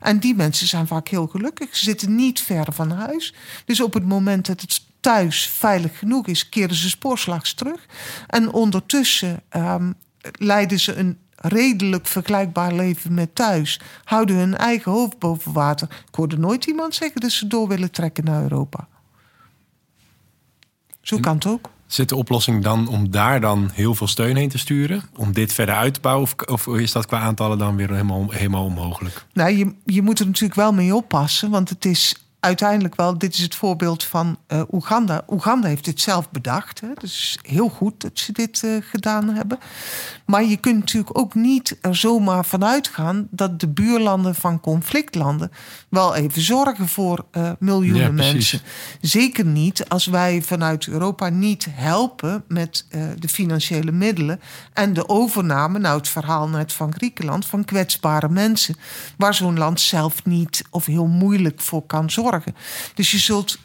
[SPEAKER 3] En die mensen zijn vaak heel gelukkig. Ze zitten niet ver van huis. Dus op het moment dat het thuis veilig genoeg is, keren ze spoorslags terug. En ondertussen um, leiden ze een redelijk vergelijkbaar leven met thuis. Houden hun eigen hoofd boven water. Ik hoorde nooit iemand zeggen dat ze door willen trekken naar Europa. Zo kan het ook.
[SPEAKER 2] Zit de oplossing dan om daar dan heel veel steun heen te sturen? Om dit verder uit te bouwen? Of, of is dat qua aantallen dan weer helemaal, helemaal onmogelijk?
[SPEAKER 3] Nou, je, je moet er natuurlijk wel mee oppassen. Want het is uiteindelijk wel, dit is het voorbeeld van uh, Oeganda. Oeganda heeft dit zelf bedacht. Hè. Dus heel goed dat ze dit uh, gedaan hebben. Maar je kunt natuurlijk ook niet er zomaar vanuit gaan dat de buurlanden van conflictlanden wel even zorgen voor uh, miljoenen ja, mensen. Zeker niet als wij vanuit Europa niet helpen met de financiële middelen en de overname, nou het verhaal net van Griekenland, van kwetsbare mensen, waar zo'n land zelf niet of heel moeilijk voor kan zorgen. Dus je zult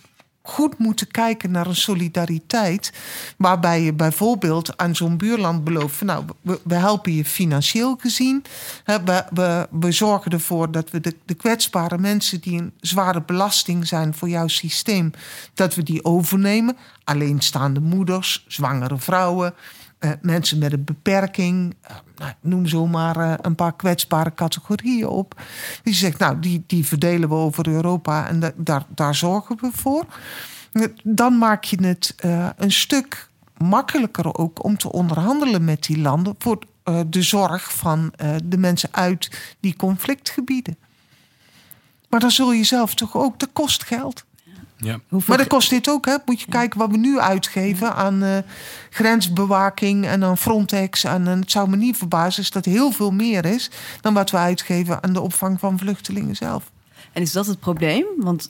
[SPEAKER 3] goed moeten kijken naar een solidariteit. Waarbij je bijvoorbeeld aan zo'n buurland belooft: van, nou, we, helpen je financieel gezien. We, we, we zorgen ervoor dat we de, de kwetsbare mensen die een zware belasting zijn voor jouw systeem, dat we die overnemen. Alleenstaande moeders, zwangere vrouwen. Uh, mensen met een beperking, uh, nou, noem zomaar uh, een paar kwetsbare categorieën op. Die zegt, nou, die, die verdelen we over Europa en daar, daar zorgen we voor. Dan maak je het een stuk makkelijker ook om te onderhandelen met die landen voor de zorg van de mensen uit die conflictgebieden. Maar dan zul je zelf toch ook, dat kost geld. Ja. Maar dat kost dit ook, hè? Moet je kijken wat we nu uitgeven aan uh, grensbewaking en aan Frontex. En, en het zou me niet verbazen als dat heel veel meer is dan wat we uitgeven aan de opvang van vluchtelingen zelf.
[SPEAKER 1] En is dat het probleem? Want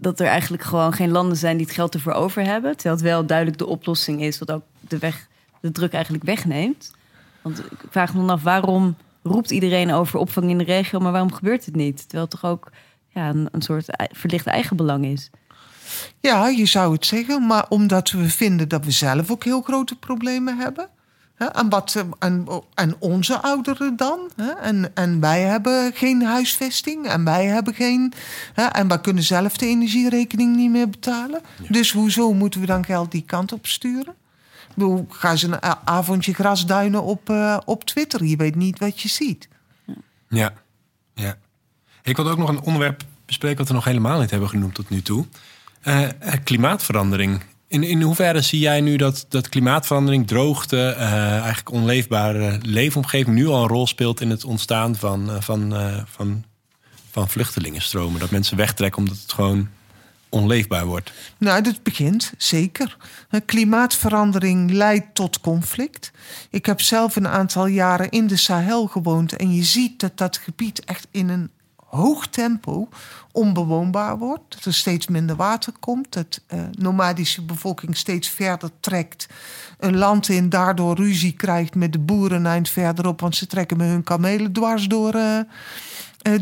[SPEAKER 1] dat er eigenlijk gewoon geen landen zijn die het geld ervoor over hebben. Terwijl het wel duidelijk de oplossing is, wat ook de, weg, de druk eigenlijk wegneemt. Want ik vraag me dan af, waarom roept iedereen over opvang in de regio, maar waarom gebeurt het niet? Terwijl het toch ook ja, een, een soort verlicht eigenbelang is.
[SPEAKER 3] Ja, je zou het zeggen, maar omdat we vinden dat we zelf ook heel grote problemen hebben. Hè, en, wat, en, en onze ouderen dan. Hè, en, en wij hebben geen huisvesting en wij hebben geen. Hè, en wij kunnen zelf de energierekening niet meer betalen. Dus hoezo moeten we dan geld die kant op sturen? Hoe ga ze een avondje grasduinen op, uh, op Twitter? Je weet niet wat je ziet.
[SPEAKER 2] Ja, ja. Ik wil ook nog een onderwerp bespreken wat we nog helemaal niet hebben genoemd tot nu toe. Uh, klimaatverandering. In, in hoeverre zie jij nu dat, dat klimaatverandering, droogte, uh, eigenlijk onleefbare leefomgeving nu al een rol speelt in het ontstaan van, van, van, van vluchtelingenstromen? Dat mensen wegtrekken omdat het gewoon onleefbaar wordt?
[SPEAKER 3] Nou, dat begint zeker. Klimaatverandering leidt tot conflict. Ik heb zelf een aantal jaren in de Sahel gewoond en je ziet dat dat gebied echt in een hoog tempo onbewoonbaar wordt. Dat er steeds minder water komt. Dat uh, nomadische bevolking steeds verder trekt. Een land in daardoor ruzie krijgt met de boeren eind verderop. Want ze trekken met hun kamelen dwars door. Eh,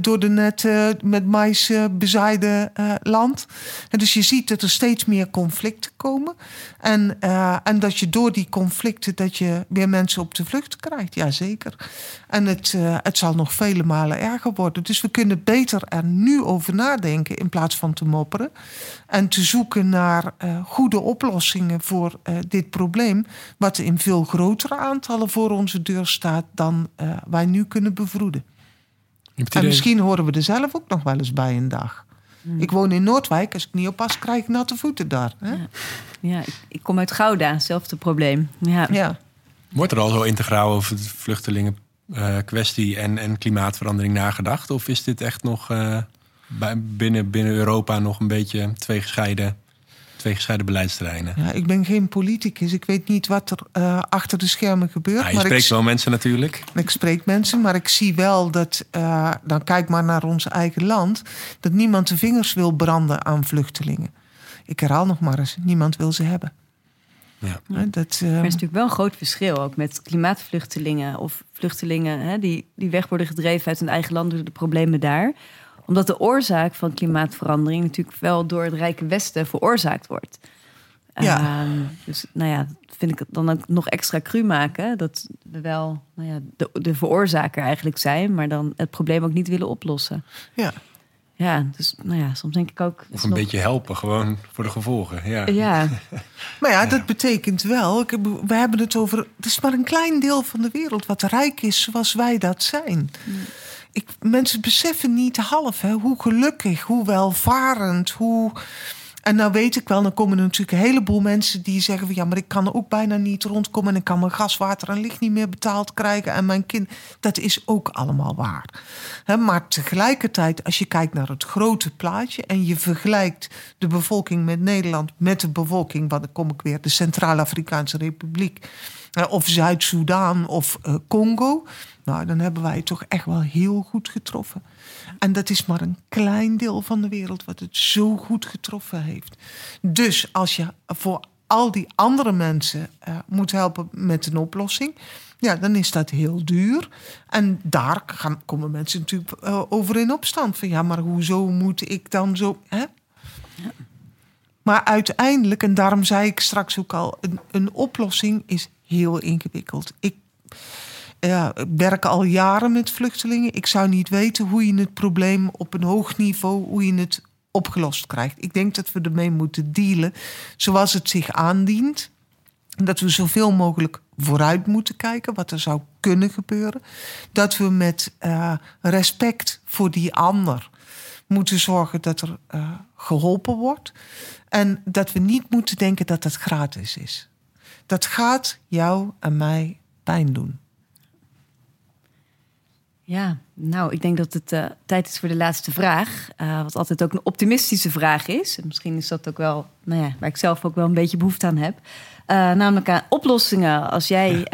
[SPEAKER 3] door de net uh, met mais uh, bezaaide land. Dus je ziet dat er steeds meer conflicten komen. En, en dat je door die conflicten dat je weer mensen op de vlucht krijgt. Jazeker. En het, het zal nog vele malen erger worden. Dus we kunnen beter er nu over nadenken in plaats van te mopperen. En te zoeken naar goede oplossingen voor dit probleem. Wat in veel grotere aantallen voor onze deur staat dan wij nu kunnen bevroeden. En misschien horen we er zelf ook nog wel eens bij een dag. Hmm. Ik woon in Noordwijk. Als ik niet oppas, krijg ik natte voeten daar. Hè?
[SPEAKER 1] Ja, ja ik, ik, kom uit Gouda. Hetzelfde probleem. Ja.
[SPEAKER 3] ja.
[SPEAKER 2] Wordt er al zo integraal over de vluchtelingen uh, kwestie en, en klimaatverandering nagedacht? Of is dit echt nog uh, bij, binnen, binnen Europa nog een beetje twee gescheiden twee gescheiden beleidsterreinen.
[SPEAKER 3] Ja, ik ben geen politicus. Ik weet niet wat er uh, achter de schermen gebeurt. Ja,
[SPEAKER 2] je
[SPEAKER 3] maar
[SPEAKER 2] spreekt
[SPEAKER 3] ik,
[SPEAKER 2] wel mensen natuurlijk.
[SPEAKER 3] Ik spreek mensen, maar ik zie wel dat... Uh, dan kijk maar naar ons eigen land... dat niemand de vingers wil branden aan vluchtelingen. Ik herhaal nog maar eens, niemand wil ze hebben.
[SPEAKER 1] Ja. dat, uh, er is natuurlijk wel een groot verschil ook met klimaatvluchtelingen... of vluchtelingen hè, die, die weg worden gedreven uit hun eigen land... door de problemen daar omdat de oorzaak van klimaatverandering natuurlijk wel door het Rijke Westen veroorzaakt wordt. Ja. Ehm, dus nou ja, dat vind ik dan ook nog extra cru maken. Dat we wel nou ja, de, de veroorzaker eigenlijk zijn, maar dan het probleem ook niet willen oplossen.
[SPEAKER 3] Ja.
[SPEAKER 1] Ja, dus nou ja, soms denk ik ook.
[SPEAKER 2] Of een beetje helpen, gewoon voor de gevolgen. Ja.
[SPEAKER 1] ja.
[SPEAKER 3] maar ja, dat betekent wel. We hebben het over. Het is maar een klein deel van de wereld wat rijk is zoals wij dat zijn. Ik, mensen beseffen niet half hè, hoe gelukkig, hoe welvarend, hoe en nou weet ik wel, dan komen er natuurlijk een heleboel mensen die zeggen van ja, maar ik kan er ook bijna niet rondkomen en ik kan mijn gas, water en licht niet meer betaald krijgen en mijn kind. Dat is ook allemaal waar. maar tegelijkertijd, als je kijkt naar het grote plaatje en je vergelijkt de bevolking met Nederland met de bevolking, wat dan kom ik weer, de Centraal-Afrikaanse Republiek of Zuid-Soedan of uh, Congo. Nou, dan hebben wij het toch echt wel heel goed getroffen. En dat is maar een klein deel van de wereld wat het zo goed getroffen heeft. Dus als je voor al die andere mensen uh, moet helpen met een oplossing, ja, dan is dat heel duur. En daar gaan, komen mensen natuurlijk over in opstand. Van ja, maar hoezo moet ik dan zo. Hè? Maar uiteindelijk, en daarom zei ik straks ook al, een oplossing is heel ingewikkeld. Ik ja, werken al jaren met vluchtelingen. Ik zou niet weten hoe je het probleem op een hoog niveau, hoe je het opgelost krijgt. Ik denk dat we ermee moeten dealen zoals het zich aandient. Dat we zoveel mogelijk vooruit moeten kijken, wat er zou kunnen gebeuren. Dat we met uh, respect voor die ander moeten zorgen dat er uh, geholpen wordt. En dat we niet moeten denken dat het gratis is. Dat gaat jou en mij pijn doen.
[SPEAKER 1] Ja, nou, ik denk dat het uh, tijd is voor de laatste vraag. Uh, wat altijd ook een optimistische vraag is. En misschien is dat ook wel, nou ja, waar ik zelf ook wel een beetje behoefte aan heb. Uh, namelijk aan oplossingen als jij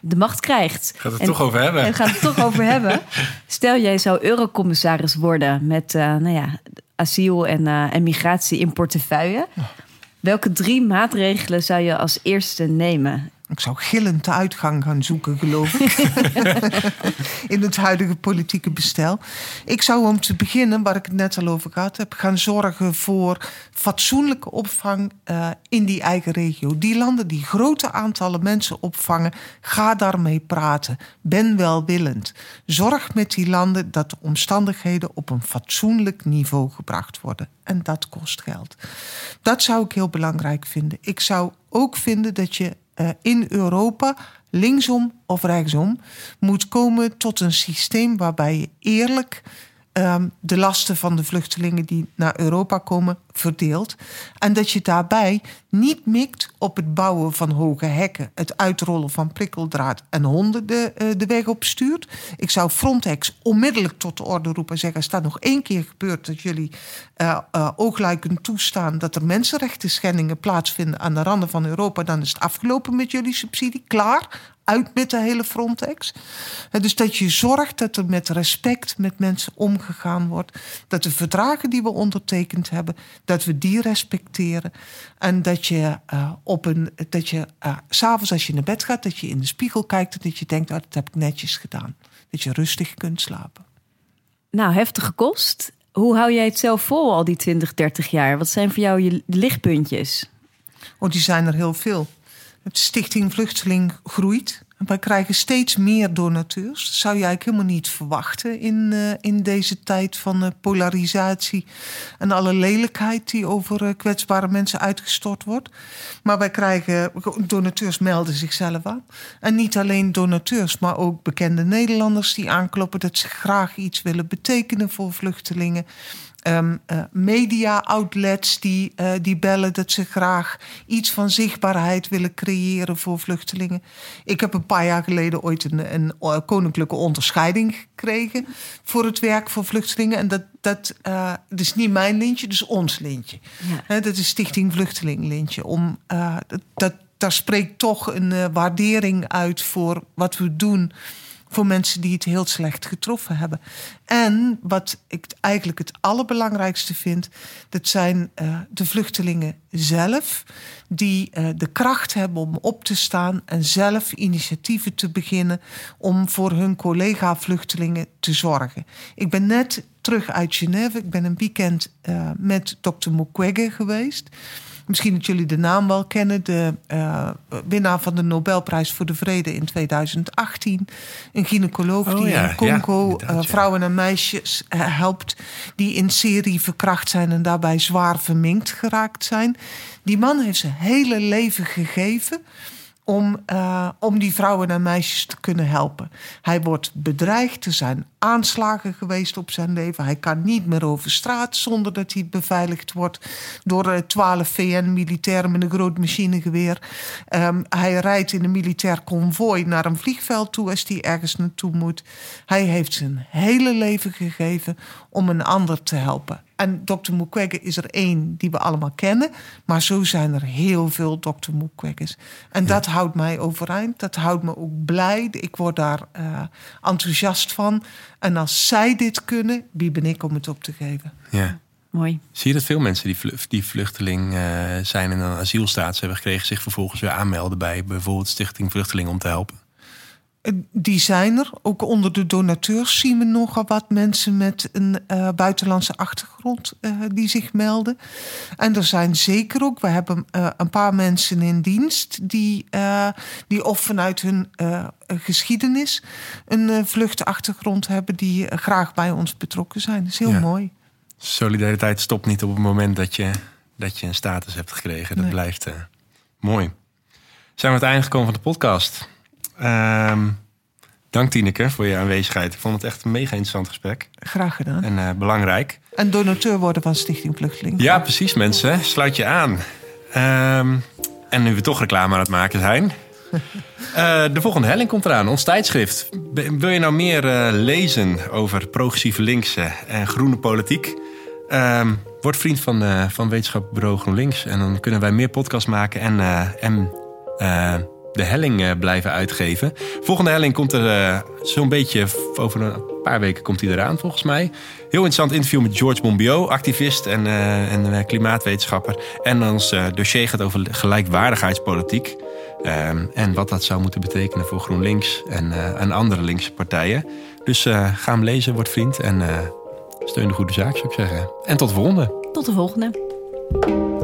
[SPEAKER 1] de macht krijgt.
[SPEAKER 2] Gaat het toch over hebben?
[SPEAKER 1] En gaat het toch over hebben. Stel, jij zou eurocommissaris worden met, nou ja, asiel en, en migratie in portefeuille. Welke drie maatregelen zou je als eerste nemen?
[SPEAKER 3] Ik zou gillend de uitgang gaan zoeken, geloof ik. in het huidige politieke bestel. Ik zou om te beginnen, waar ik het net al over gehad heb, gaan zorgen voor fatsoenlijke opvang uh, in die eigen regio. Die landen die grote aantallen mensen opvangen, ga daarmee praten. Ben welwillend. Zorg met die landen dat de omstandigheden op een fatsoenlijk niveau gebracht worden. En dat kost geld. Dat zou ik heel belangrijk vinden. Ik zou ook vinden dat je uh, in Europa, linksom of rechtsom, moet komen tot een systeem waarbij je eerlijk um, de lasten van de vluchtelingen die naar Europa komen verdeelt. En dat je daarbij niet mikt op het bouwen van hoge hekken, het uitrollen van prikkeldraad en honden de, uh, de weg op stuurt. Ik zou Frontex onmiddellijk tot de orde roepen en zeggen: dat nog één keer gebeurt dat jullie uh, uh, oogluikend toestaan dat er mensenrechten schendingen plaatsvinden aan de randen van Europa, dan is het afgelopen met jullie subsidie. Klaar uit met de hele Frontex. Dus dat je zorgt dat er met respect met mensen omgegaan wordt. Dat de verdragen die we ondertekend hebben, dat we die respecteren. En dat je uh, op een. dat je uh, s'avonds als je naar bed gaat, dat je in de spiegel kijkt en dat je denkt, oh, dat heb ik netjes gedaan. Dat je rustig kunt slapen.
[SPEAKER 1] Nou, heftige kost. Hoe hou jij het zelf vol al die 20, 30 jaar? Wat zijn voor jou je lichtpuntjes?
[SPEAKER 3] Oh, die zijn er heel veel. Stichting Vluchteling groeit. Wij krijgen steeds meer donateurs. Dat zou je eigenlijk helemaal niet verwachten in, uh, in deze tijd van uh, polarisatie en alle lelijkheid die over uh, kwetsbare mensen uitgestort wordt. Maar wij krijgen, donateurs melden zichzelf aan. En niet alleen donateurs, maar ook bekende Nederlanders die aankloppen dat ze graag iets willen betekenen voor vluchtelingen. Um, uh, media-outlets die, uh, die bellen dat ze graag iets van zichtbaarheid willen creëren voor vluchtelingen. Ik heb een paar jaar geleden ooit een, een uh, koninklijke onderscheiding gekregen voor het werk voor vluchtelingen. En dat, dat, dat is niet mijn lintje, is ons lintje. Ja. dat is Stichting Vluchteling lintje. Om, dat, dat, daar spreekt toch een waardering uit voor wat we doen voor mensen die het heel slecht getroffen hebben. En wat ik eigenlijk het allerbelangrijkste vind, dat zijn uh, de vluchtelingen zelf, die uh, de kracht hebben om op te staan en zelf initiatieven te beginnen om voor hun collega-vluchtelingen te zorgen. Ik ben net terug uit Genève. Ik ben een weekend uh, met dokter Mukwege geweest. Misschien dat jullie de naam wel kennen. De winnaar van de Nobelprijs voor de Vrede in 2018. Een gynaecoloog
[SPEAKER 2] Oh,
[SPEAKER 3] die
[SPEAKER 2] ja.
[SPEAKER 3] in Congo
[SPEAKER 2] Ja, ja.
[SPEAKER 3] vrouwen en meisjes helpt. Die in serie verkracht zijn en daarbij zwaar verminkt geraakt zijn. Die man heeft zijn hele leven gegeven om, eh, om die vrouwen en meisjes te kunnen helpen. Hij wordt bedreigd, er zijn aanslagen geweest op zijn leven. Hij kan niet meer over straat zonder dat hij beveiligd wordt door eh, twaalf VN-militairen met een groot machinegeweer. Ehm, hij rijdt in een militair konvooi naar een vliegveld toe als hij ergens naartoe moet. Hij heeft zijn hele leven gegeven om een ander te helpen. En Dr. Mukwege is er één die we allemaal kennen. Maar zo zijn er heel veel Dr. Mukweges. En dat houdt mij overeind. Dat houdt me ook blij. Ik word daar eh, enthousiast van. En als zij dit kunnen, wie ben ik om het op te geven?
[SPEAKER 2] Ja.
[SPEAKER 1] Mooi.
[SPEAKER 2] Zie je dat veel mensen die, vlu- die vluchteling eh, zijn en een asielstatus hebben gekregen, zich vervolgens weer aanmelden bij bijvoorbeeld Stichting Vluchteling om te helpen?
[SPEAKER 3] Eh, Die zijn er. Ook onder de donateurs zien we nogal wat mensen met een eh, buitenlandse achtergrond eh, die zich melden. En er zijn zeker ook, we hebben een paar mensen in dienst die, die of vanuit hun geschiedenis een vluchtachtergrond hebben, die graag bij ons betrokken zijn. Dat is heel
[SPEAKER 2] Ja.
[SPEAKER 3] mooi.
[SPEAKER 2] Solidariteit stopt niet op het moment dat je, dat je een status hebt gekregen. Dat
[SPEAKER 3] Nee.
[SPEAKER 2] blijft mooi. Zijn we aan het einde gekomen van de podcast. Ehm, dank Tineke voor je aanwezigheid. Ik vond het echt een mega interessant gesprek.
[SPEAKER 3] Graag gedaan.
[SPEAKER 2] En eh, belangrijk.
[SPEAKER 3] En donateur worden van Stichting Vluchteling.
[SPEAKER 2] Ja, precies mensen. Sluit je aan. Ehm, en nu we toch reclame aan het maken zijn. eh, de volgende helling komt eraan, ons tijdschrift. Wil je nou meer eh, lezen over progressieve linkse en groene politiek? Ehm, word vriend van, van Wetenschapbureau GroenLinks. En dan kunnen wij meer podcasts maken en, en de helling eh, blijven uitgeven. Volgende helling komt er eh, zo'n beetje over een paar weken komt hij eraan volgens mij. Heel interessant interview met George Monbiot, activist en, eh, en klimaatwetenschapper. En ons dossier gaat over gelijkwaardigheidspolitiek. Ehm, en wat dat zou moeten betekenen voor GroenLinks en, en andere linkse partijen. Dus ga hem lezen, word vriend en steun de goede zaak zou ik zeggen. En tot de volgende.
[SPEAKER 1] Tot de volgende.